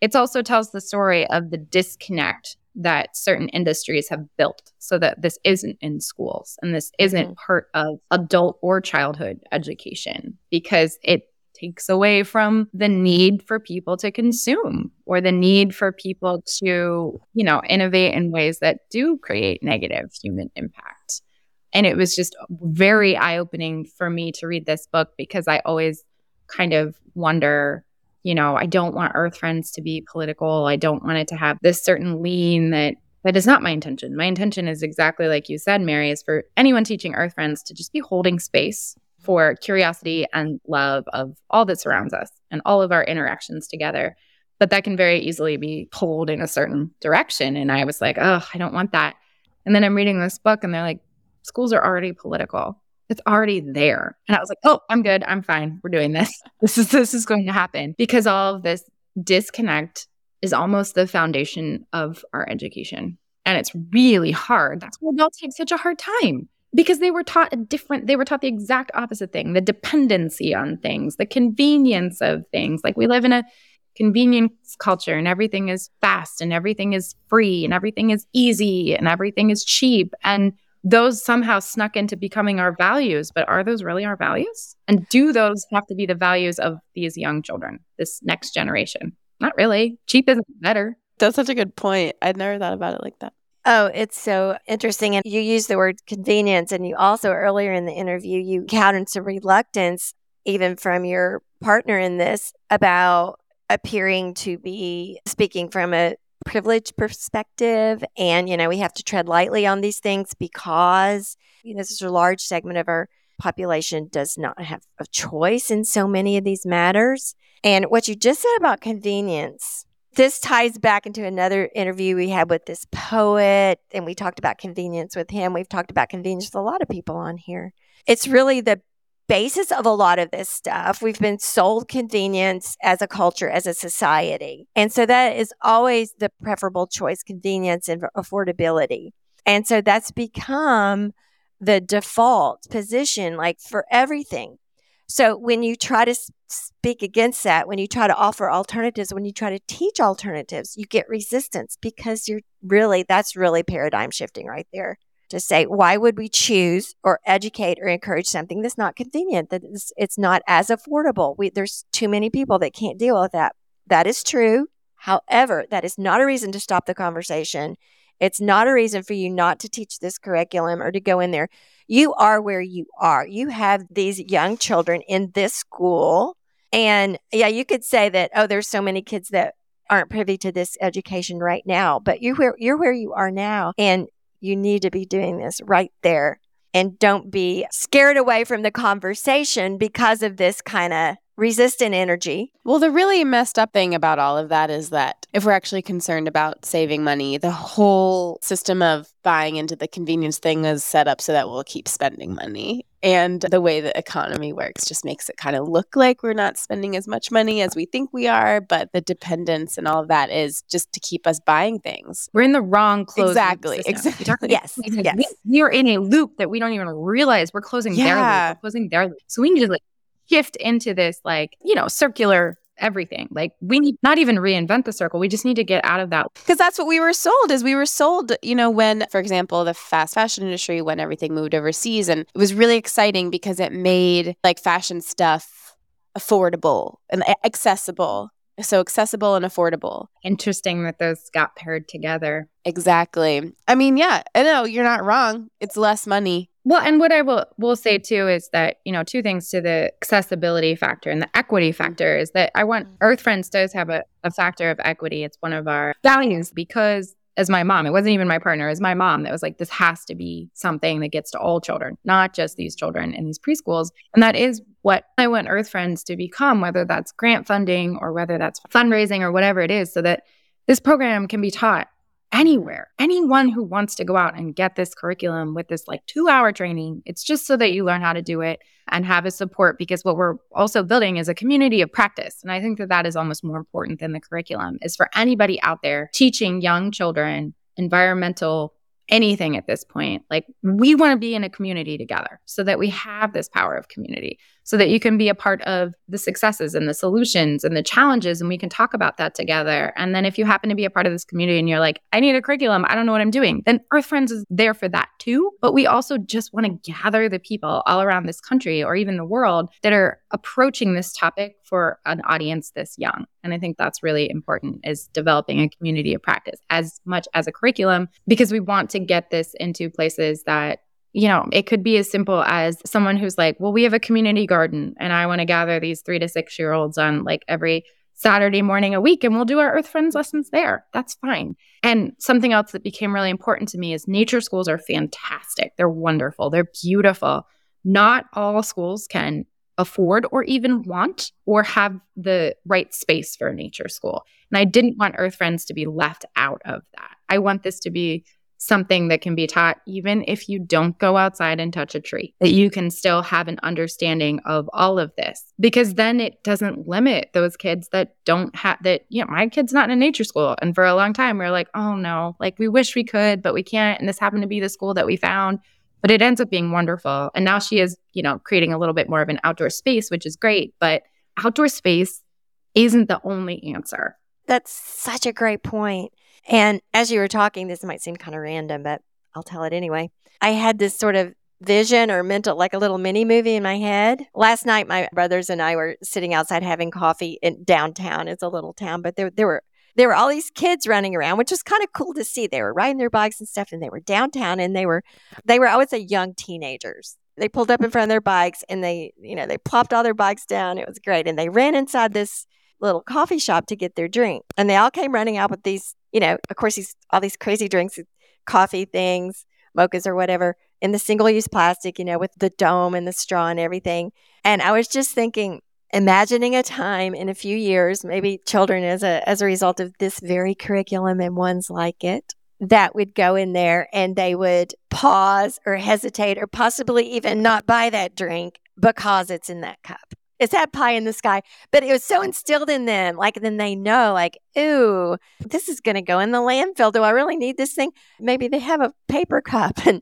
it also tells the story of the disconnect that certain industries have built so that this isn't in schools and this isn't mm-hmm. part of adult or childhood education because it takes away from the need for people to consume or the need for people to, you know, innovate in ways that do create negative human impact. And it was just very eye opening for me to read this book because I always kind of wonder you know, I don't want Earth Friends to be political. I don't want it to have this certain lean that that is not my intention. My intention is exactly like you said, Mary, is for anyone teaching Earth Friends to just be holding space for curiosity and love of all that surrounds us and all of our interactions together. But that can very easily be pulled in a certain direction. And I was like, oh, I don't want that. And then I'm reading this book and they're like, schools are already political. It's already there. And I was like, oh, I'm good. I'm fine. We're doing this. This is this is going to happen because all of this disconnect is almost the foundation of our education. And it's really hard. That's why adults take such a hard time because they were taught a different, they were taught the exact opposite thing the dependency on things, the convenience of things. Like we live in a convenience culture and everything is fast and everything is free and everything is easy and everything is cheap. And those somehow snuck into becoming our values, but are those really our values? And do those have to be the values of these young children, this next generation? Not really. Cheap isn't better. That's such a good point. I'd never thought about it like that. Oh, it's so interesting. And you use the word convenience, and you also earlier in the interview, you counted some reluctance, even from your partner in this, about appearing to be speaking from a privilege perspective. And, you know, we have to tread lightly on these things because, you know, this is a large segment of our population does not have a choice in so many of these matters. And what you just said about convenience, this ties back into another interview we had with this poet, and we talked about convenience with him. We've talked about convenience with a lot of people on here. It's really the basis of a lot of this stuff. We've been sold convenience as a culture, as a society. And so that is always the preferable choice convenience and affordability. And so that's become the default position, like for everything. So when you try to speak against that, when you try to offer alternatives, when you try to teach alternatives, you get resistance because you're really, that's really paradigm shifting right there to say, why would we choose or educate or encourage something that's not convenient, that is, it's not as affordable? We, there's too many people that can't deal with that. That is true. However, that is not a reason to stop the conversation. It's not a reason for you not to teach this curriculum or to go in there. You are where you are. You have these young children in this school. And yeah, you could say that, oh, there's so many kids that aren't privy to this education right now, but you're where you're where you are now. And you need to be doing this right there. And don't be scared away from the conversation because of this kind of resistant energy. Well, the really messed up thing about all of that is that if we're actually concerned about saving money, the whole system of buying into the convenience thing is set up so that we'll keep spending money. And the way the economy works just makes it kind of look like we're not spending as much money as we think we are, but the dependence and all of that is just to keep us buying things. We're in the wrong closed exactly. Exactly. yes. yes. We, we, are in a loop that we don't even realize we're closing yeah. their loop. We're closing their loop. So we need to like shift into this like, you know, circular everything. Like we need not even reinvent the circle. We just need to get out of that. Because that's what we were sold is we were sold, you know, when, for example, the fast fashion industry, when everything moved overseas. And it was really exciting because it made like fashion stuff affordable and accessible. So accessible and affordable. Interesting that those got paired together. Exactly. I mean, yeah, I know you're not wrong. It's less money well, and what I will will say too is that you know two things to the accessibility factor and the equity factor is that I want mm-hmm. Earth Friends does have a, a factor of equity. It's one of our values because as my mom. It wasn't even my partner, it was my mom that was like, this has to be something that gets to all children, not just these children in these preschools. And that is what I want Earth Friends to become, whether that's grant funding or whether that's fundraising or whatever it is, so that this program can be taught anywhere. Anyone who wants to go out and get this curriculum with this like two hour training, it's just so that you learn how to do it and have a support because what we're also building is a community of practice. And I think that that is almost more important than the curriculum is for anybody out there teaching young children environmental anything at this point. Like we want to be in a community together so that we have this power of community, so that you can be a part of the successes and the solutions and the challenges, and we can talk about that together. And then if you happen to be a part of this community and you're like, I need a curriculum, I don't know what I'm doing, then Earth Friends is there for that too. But we also just want to gather the people all around this country or even the world that are approaching this topic for an audience this young. And I think that's really important is developing a community of practice as much as a curriculum because we want to get this into places that you know, it could be as simple as someone who's like, well, we have a community garden and I want to gather these three to six year olds on like every Saturday morning a week and we'll do our Earth Friends lessons there. That's fine. And something else that became really important to me is nature schools are fantastic. They're wonderful. They're beautiful. Not all schools can afford or even want or have the right space for a nature school. And I didn't want Earth Friends to be left out of that. I want this to be something that can be taught even if you don't go outside and touch a tree, that you can still have an understanding of all of this because then it doesn't limit those kids that don't have that, you know, my kid's not in a nature school. And for a long time, we are like, oh no, like we wish we could, but we can't. And this happened to be the school that we found but it ends up being wonderful. And now she is, you know, creating a little bit more of an outdoor space, which is great. But outdoor space isn't the only answer. That's such a great point. And as you were talking, this might seem kind of random, but I'll tell it anyway. I had this sort of vision or mental, like a little mini movie in my head. Last night, my brothers and I were sitting outside having coffee in downtown. It's a little town, but there, there were there were all these kids running around, which was kind of cool to see. They were riding their bikes and stuff, and they were downtown, and they were they were I would say young teenagers. They pulled up in front of their bikes, and they you know they plopped all their bikes down. It was great, and they ran inside this little coffee shop to get their drink, and they all came running out with these you know of course these all these crazy drinks, coffee things, mochas or whatever in the single use plastic, you know, with the dome and the straw and everything. And I was just thinking, imagining a time in a few years, maybe children as a as a result of this very curriculum and ones like it, that would go in there and they would pause or hesitate or possibly even not buy that drink because it's in that cup. It's that pie in the sky. But it was so instilled in them. Like then they know, like, ooh, this is gonna go in the landfill. Do I really need this thing? Maybe they have a paper cup and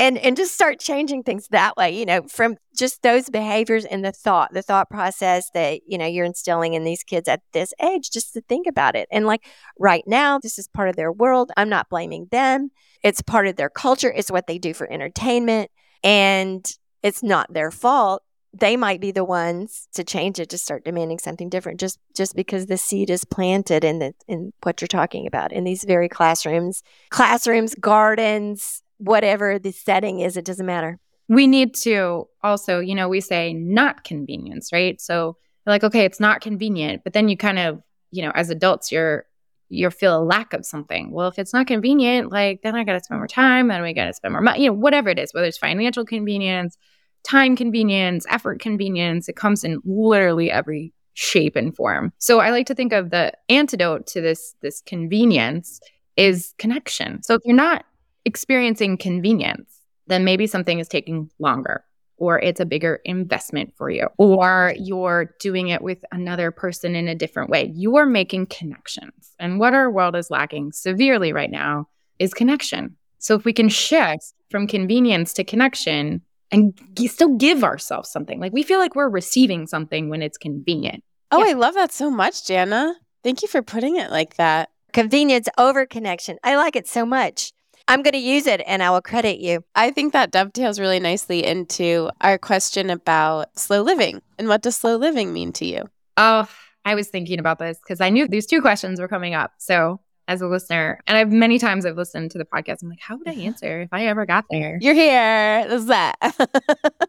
and and just start changing things that way you know from just those behaviors and the thought the thought process that you know you're instilling in these kids at this age just to think about it and like right now this is part of their world i'm not blaming them it's part of their culture it's what they do for entertainment and it's not their fault they might be the ones to change it to start demanding something different just just because the seed is planted in the in what you're talking about in these very classrooms classrooms gardens whatever the setting is, it doesn't matter. We need to also, you know, we say not convenience, right? So like, okay, it's not convenient, but then you kind of, you know, as adults, you're you feel a lack of something. Well, if it's not convenient, like then I got to spend more time, then we got to spend more money, you know, whatever it is, whether it's financial convenience, time convenience, effort convenience, it comes in literally every shape and form. So I like to think of the antidote to this this convenience is connection. So if you're not experiencing convenience, then maybe something is taking longer or it's a bigger investment for you, or you're doing it with another person in a different way. You are making connections. And what our world is lacking severely right now is connection. So if we can shift from convenience to connection and g- still give ourselves something, like we feel like we're receiving something when it's convenient. Oh, yeah. I love that so much, Janna. Thank you for putting it like that. Convenience over connection. I like it so much. I'm going to use it and I will credit you. I think that dovetails really nicely into our question about slow living and what does slow living mean to you? Oh, I was thinking about this because I knew these two questions were coming up. So, as a listener, and I've many times I've listened to the podcast, I'm like, how would I answer if I ever got there? You're here. This is that.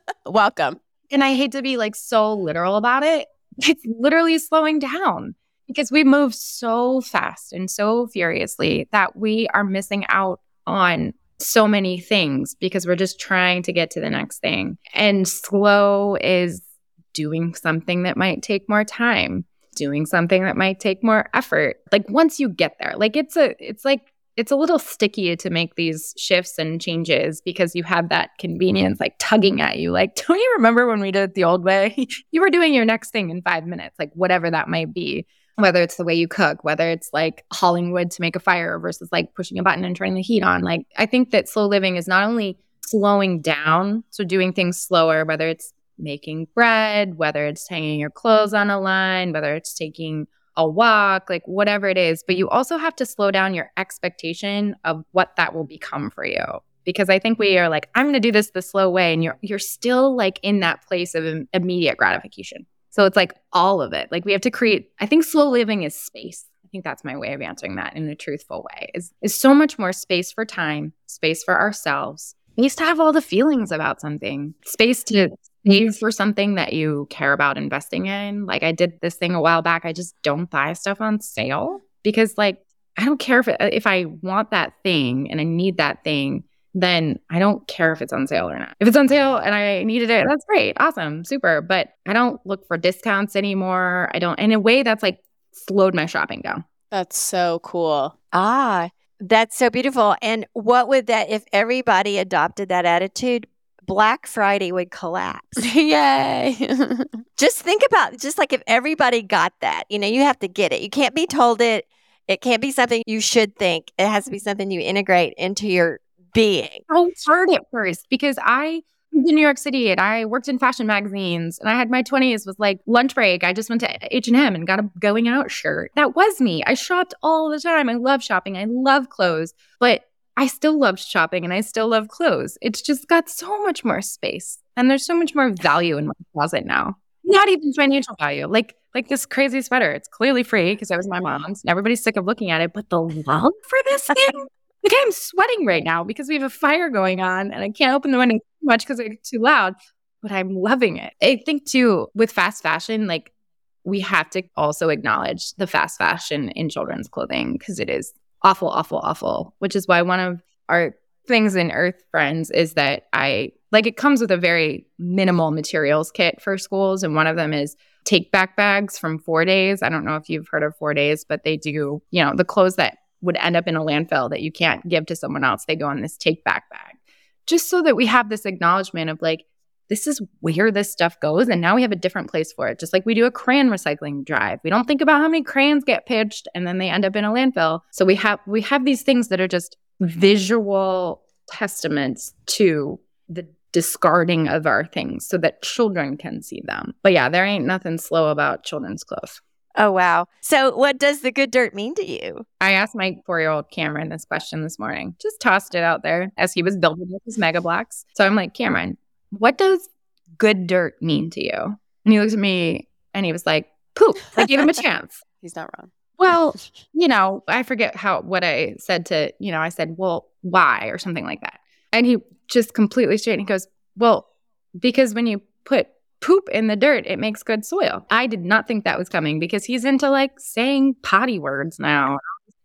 Welcome. And I hate to be like so literal about it. It's literally slowing down because we move so fast and so furiously that we are missing out on so many things because we're just trying to get to the next thing. And slow is doing something that might take more time, doing something that might take more effort. Like once you get there, like it's a it's like it's a little sticky to make these shifts and changes because you have that convenience like tugging at you. Like, don't you remember when we did it the old way? you were doing your next thing in five minutes, like whatever that might be whether it's the way you cook, whether it's like hauling wood to make a fire versus like pushing a button and turning the heat on. Like, I think that slow living is not only slowing down, so doing things slower, whether it's making bread, whether it's hanging your clothes on a line, whether it's taking a walk, like whatever it is, but you also have to slow down your expectation of what that will become for you. Because I think we are like, I'm going to do this the slow way, and you're you're still like in that place of immediate gratification. So it's like all of it. Like we have to create, I think slow living is space. I think that's my way of answering that in a truthful way. Is is so much more space for time, space for ourselves, space to have all the feelings about something, space to save for something that you care about investing in. Like I did this thing a while back. I just don't buy stuff on sale because like I don't care if it, if I want that thing and I need that thing then I don't care if it's on sale or not. If it's on sale and I needed it, that's great. Awesome. Super. But I don't look for discounts anymore. I don't, in a way that's like slowed my shopping down. That's so cool. Ah, that's so beautiful. And what would that, if everybody adopted that attitude, Black Friday would collapse. Yay. just think about just like if everybody got that, you know, you have to get it. You can't be told it. It can't be something you should think. It has to be something you integrate into your being. So hard at first because I was in New York City and I worked in fashion magazines and I had my 20s was like lunch break. I just went to H&M and got a going out shirt. That was me. I shopped all the time. I love shopping. I love clothes, but I still love shopping and I still love clothes. It's just got so much more space and there's so much more value in my closet now. Not even financial value. Like like this crazy sweater. It's clearly free because it was my mom's and everybody's sick of looking at it, but the love for this thing like I'm sweating right now because we have a fire going on and I can't open the window too much because it's too loud, but I'm loving it. I think too, with fast fashion, like we have to also acknowledge the fast fashion in children's clothing because it is awful, awful, awful, which is why one of our things in Earth Friends is that I like it comes with a very minimal materials kit for schools. And one of them is take back bags from For Days. I don't know if you've heard of For Days, but they do, you know, the clothes that would end up in a landfill that you can't give to someone else. They go in this take back bag. Just so that we have this acknowledgement of like, this is where this stuff goes. And now we have a different place for it. Just like we do a crayon recycling drive. We don't think about how many crayons get pitched and then they end up in a landfill. So we have we have these things that are just visual testaments to the discarding of our things so that children can see them. But yeah, there ain't nothing slow about children's clothes. Oh, wow. So, what does the good dirt mean to you? I asked my four year old Cameron this question this morning, just tossed it out there as he was building with his Mega Bloks. So, I'm like, Cameron, what does good dirt mean to you? And he looked at me and he was like, poop. I gave him a chance. He's not wrong. Well, you know, I forget how what I said to, you know, I said, well, why or something like that. And he just completely straight and he goes, well, because when you put poop in the dirt, it makes good soil. I did not think that was coming because he's into like saying potty words now.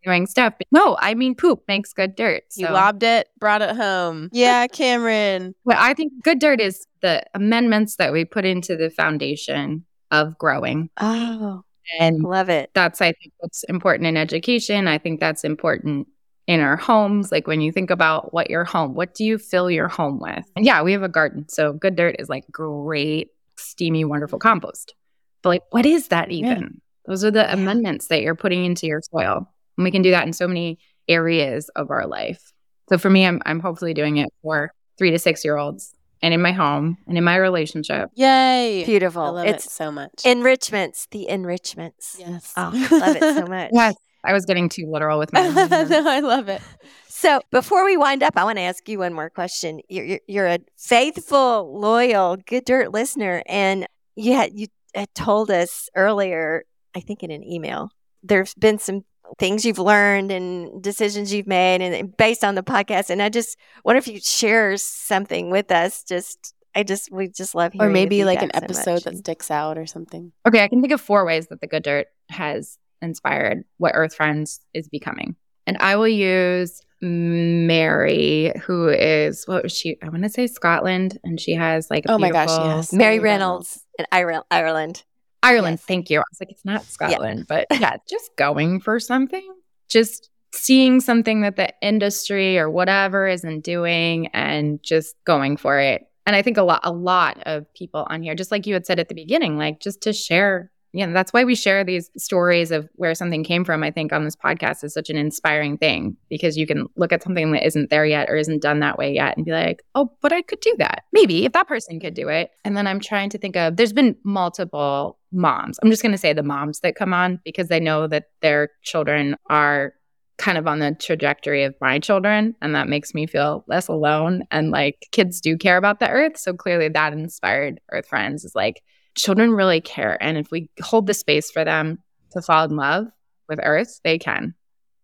Doing stuff. But no, I mean poop makes good dirt. So. You lobbed it, brought it home. Yeah, Cameron. Well, I think good dirt is the amendments that we put into the foundation of growing. Oh, and love it. That's I think what's important in education. I think that's important in our homes. Like when you think about what your home, what do you fill your home with? And yeah, we have a garden. So good dirt is like great steamy, wonderful compost. But like, what is that even? Yeah. Those are the yeah. amendments that you're putting into your soil. And we can do that in so many areas of our life. So for me, I'm I'm hopefully doing it for three to six year olds and in my home and in my relationship. Yay. Beautiful. I love it's it so much. Enrichments, the enrichments. Yes. Oh, love it so much. Yes. I was getting too literal with my. no, I love it. So before we wind up, I want to ask you one more question. You're, you're, you're a faithful, loyal, good dirt listener, and you had you had told us earlier, I think in an email, there's been some things you've learned and decisions you've made, and based on the podcast. And I just wonder if you share something with us. Just I just we just love hearing, or maybe like an episode so that sticks out or something. Okay, I can think of four ways that the good dirt has inspired what Earth Friends is becoming. And I will use Mary, who is what was she? I want to say Scotland, and she has like oh my gosh, yes, Mary Reynolds in Ireland. Ireland, yes. thank you. I was like, it's not Scotland, yeah. but yeah, just going for something, just seeing something that the industry or whatever isn't doing, and just going for it. And I think a lot, a lot of people on here, just like you had said at the beginning, like just to share yeah, that's why we share these stories of where something came from. I think on this podcast is such an inspiring thing because you can look at something that isn't there yet or isn't done that way yet and be like, oh, but I could do that. Maybe if that person could do it. And then I'm trying to think of, there's been multiple moms. I'm just going to say the moms that come on because they know that their children are kind of on the trajectory of my children. And that makes me feel less alone. And like kids do care about the earth. So clearly that inspired Earth Friends is like, children really care. And if we hold the space for them to fall in love with Earth, they can.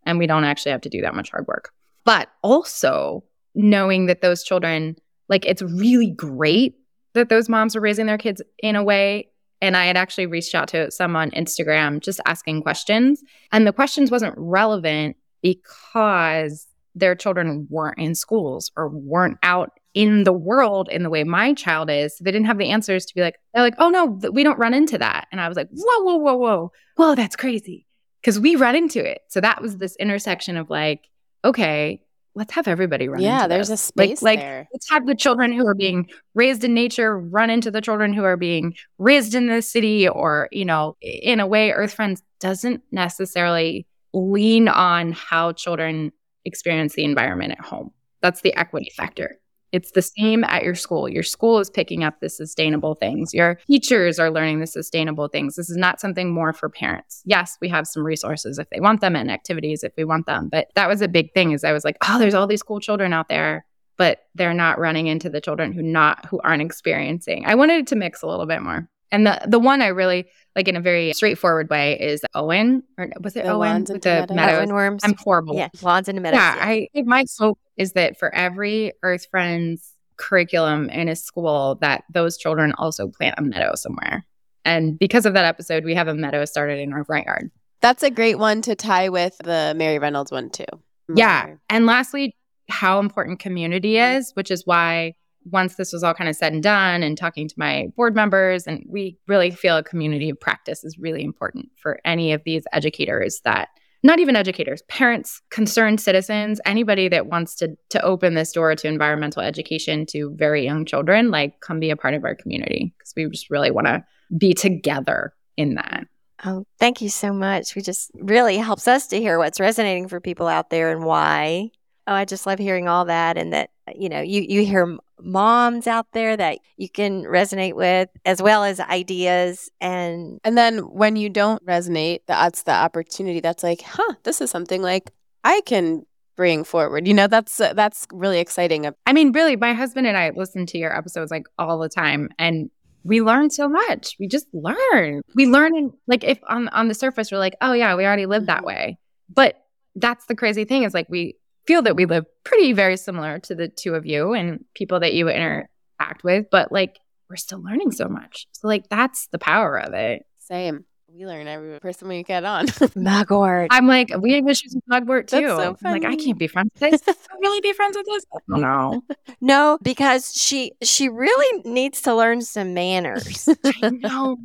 And we don't actually have to do that much hard work. But also knowing that those children, like, it's really great that those moms are raising their kids in a way. And I had actually reached out to some on Instagram just asking questions. And the questions wasn't relevant because their children weren't in schools or weren't out in the world in the way my child is. They didn't have the answers to be like, they're like, oh no, we don't run into that. And I was like, whoa, whoa, whoa, whoa, whoa, that's crazy. Cause we run into it. So that was this intersection of like, okay, let's have everybody run yeah, there's this. a space like, there. Like, let's have the children who are being raised in nature run into the children who are being raised in the city or, you know, in a way, Earth Friends doesn't necessarily lean on how children experience the environment at home. That's the equity factor. It's the same at your school. Your school is picking up the sustainable things. Your teachers are learning the sustainable things. This is not something more for parents. Yes, we have some resources if they want them and activities if we want them. But that was a big thing is I was like, oh, there's all these cool children out there, but they're not running into the children who not who aren't experiencing. I wanted it to mix a little bit more. And the the one I really like in a very straightforward way is Owen or was it the Owen with the meadows? meadows? worms. I'm horrible. Yeah, lawns and meadows. Yeah, yeah. I think my hope is that for every Earth Friends curriculum in a school, that those children also plant a meadow somewhere. And because of that episode, we have a meadow started in our front yard. That's a great one to tie with the Mary Reynolds one too. Yeah. And lastly, how important community mm-hmm. is, which is why once this was all kind of said and done and talking to my board members and we really feel a community of practice is really important for any of these educators that not even educators parents concerned citizens anybody that wants to to open this door to environmental education to very young children like come be a part of our community because we just really want to be together in that. Oh thank you so much. We just really helps us to hear what's resonating for people out there and why. Oh i just love hearing all that and that you know you you hear moms out there that you can resonate with as well as ideas. And and then when you don't resonate that's the opportunity that's like huh this is something like i can bring forward. You know that's uh, that's really exciting. I mean really my husband and i listen to your episodes like all the time and we learn so much. We just learn. We learn and like if on on the surface we're like oh yeah we already live that mm-hmm. way. But that's the crazy thing is like we feel that we live pretty very similar to the two of you and people that you interact with, but like we're still learning so much. So like that's the power of it. Same. We learn every person we get on. Mugwort. I'm like, we have issues with Mugwort too. So I'm like, I can't be friends with this. I really be friends with this? No. No, because she she really needs to learn some manners. I know.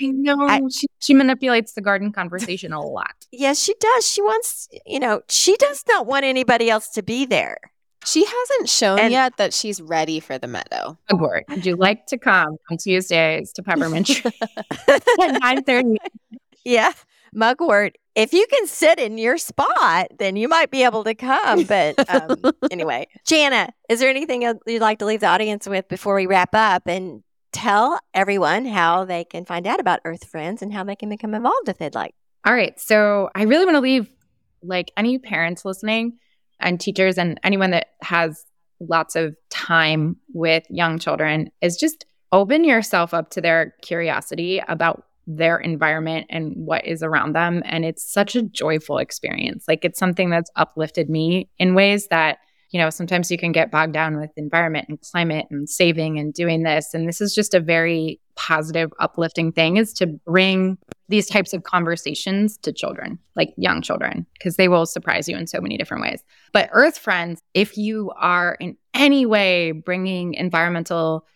I know. I, she, she manipulates the garden conversation a lot. Yes, she does. She wants, you know, she does not want anybody else to be there. She hasn't shown and, yet that she's ready for the meadow. Mugwort, would you like to come on Tuesdays to Peppermint Tree at 9.30? Yeah. Mugwort, if you can sit in your spot, then you might be able to come. But um, anyway, Janna, is there anything you'd like to leave the audience with before we wrap up? And tell everyone how they can find out about Earth Friends and how they can become involved if they'd like. All right. So I really want to leave like any parents listening and teachers and anyone that has lots of time with young children is just open yourself up to their curiosity about their environment and what is around them. And it's such a joyful experience. Like it's something that's uplifted me in ways that you know, sometimes you can get bogged down with environment and climate and saving and doing this. And this is just a very positive, uplifting thing is to bring these types of conversations to children, like young children, because they will surprise you in so many different ways. But Earth Friends, if you are in any way bringing environmental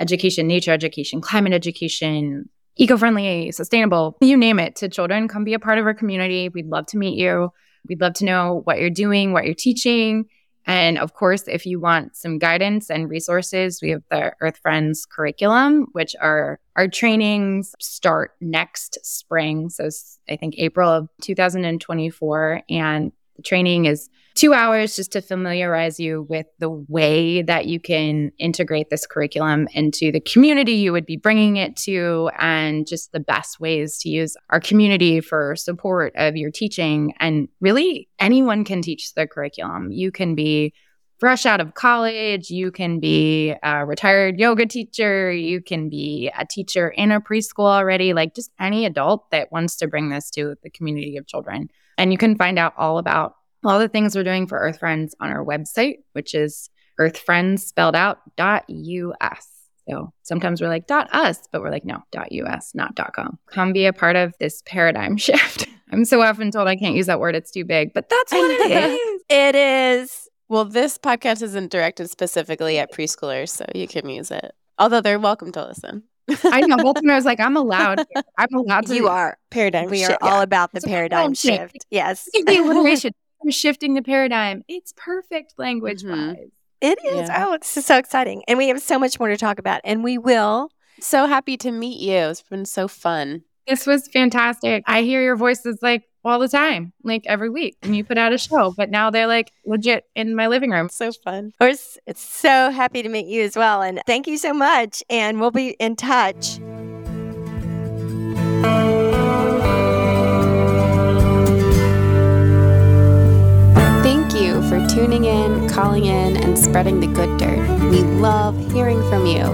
education, nature education, climate education, eco friendly, sustainable, you name it, to children, come be a part of our community. We'd love to meet you. We'd love to know what you're doing, what you're teaching. And of course, if you want some guidance and resources, we have the Earth Friends curriculum, which are our trainings start next spring. So I think April of 2024. And the training is two hours just to familiarize you with the way that you can integrate this curriculum into the community you would be bringing it to and just the best ways to use our community for support of your teaching. And really, anyone can teach the curriculum. You can be fresh out of college, you can be a retired yoga teacher, you can be a teacher in a preschool already, like just any adult that wants to bring this to the community of children. And you can find out all about all the things we're doing for Earth Friends on our website, which is earthfriends spelled out dot us. So sometimes we're like dot us, but we're like, no, dot us, not dot com. Come be a part of this paradigm shift. I'm so often told I can't use that word, it's too big, but that's what it is. It is. Well, this podcast isn't directed specifically at preschoolers, so you can use it. Although they're welcome to listen. I know. Both of I was like, I'm allowed. I'm allowed to. You are. Paradigm We shift. are all about the It's paradigm paradigm shift. shift. Yes. the alliteration. We're shifting the paradigm. It's perfect language Mhm. wise. It is. Yeah. Oh, it's so exciting. And we have so much more to talk about. And we will. So happy to meet you. It's been so fun. This was fantastic. I hear your voices like all the time, like every week and you put out a show, but now they're like legit in my living room. So fun. We're it's so happy to meet you as well. And thank you so much. And we'll be in touch. Thank you for tuning in, calling in, and spreading the good dirt. We love hearing from you.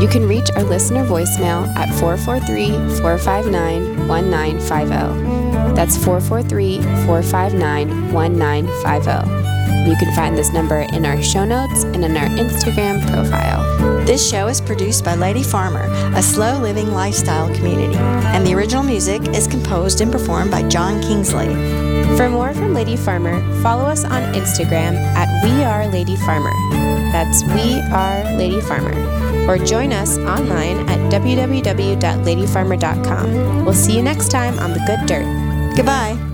You can reach our listener voicemail at 443 459 1950. That's 443 459 1950. You can find this number in our show notes and in our Instagram profile. This show is produced by Lady Farmer, a slow living lifestyle community. And the original music is composed and performed by John Kingsley. For more from Lady Farmer, follow us on Instagram at We Are Lady Farmer. That's We Are Lady Farmer. Or join us online at www.ladyfarmer.com. We'll see you next time on The Good Dirt. Goodbye.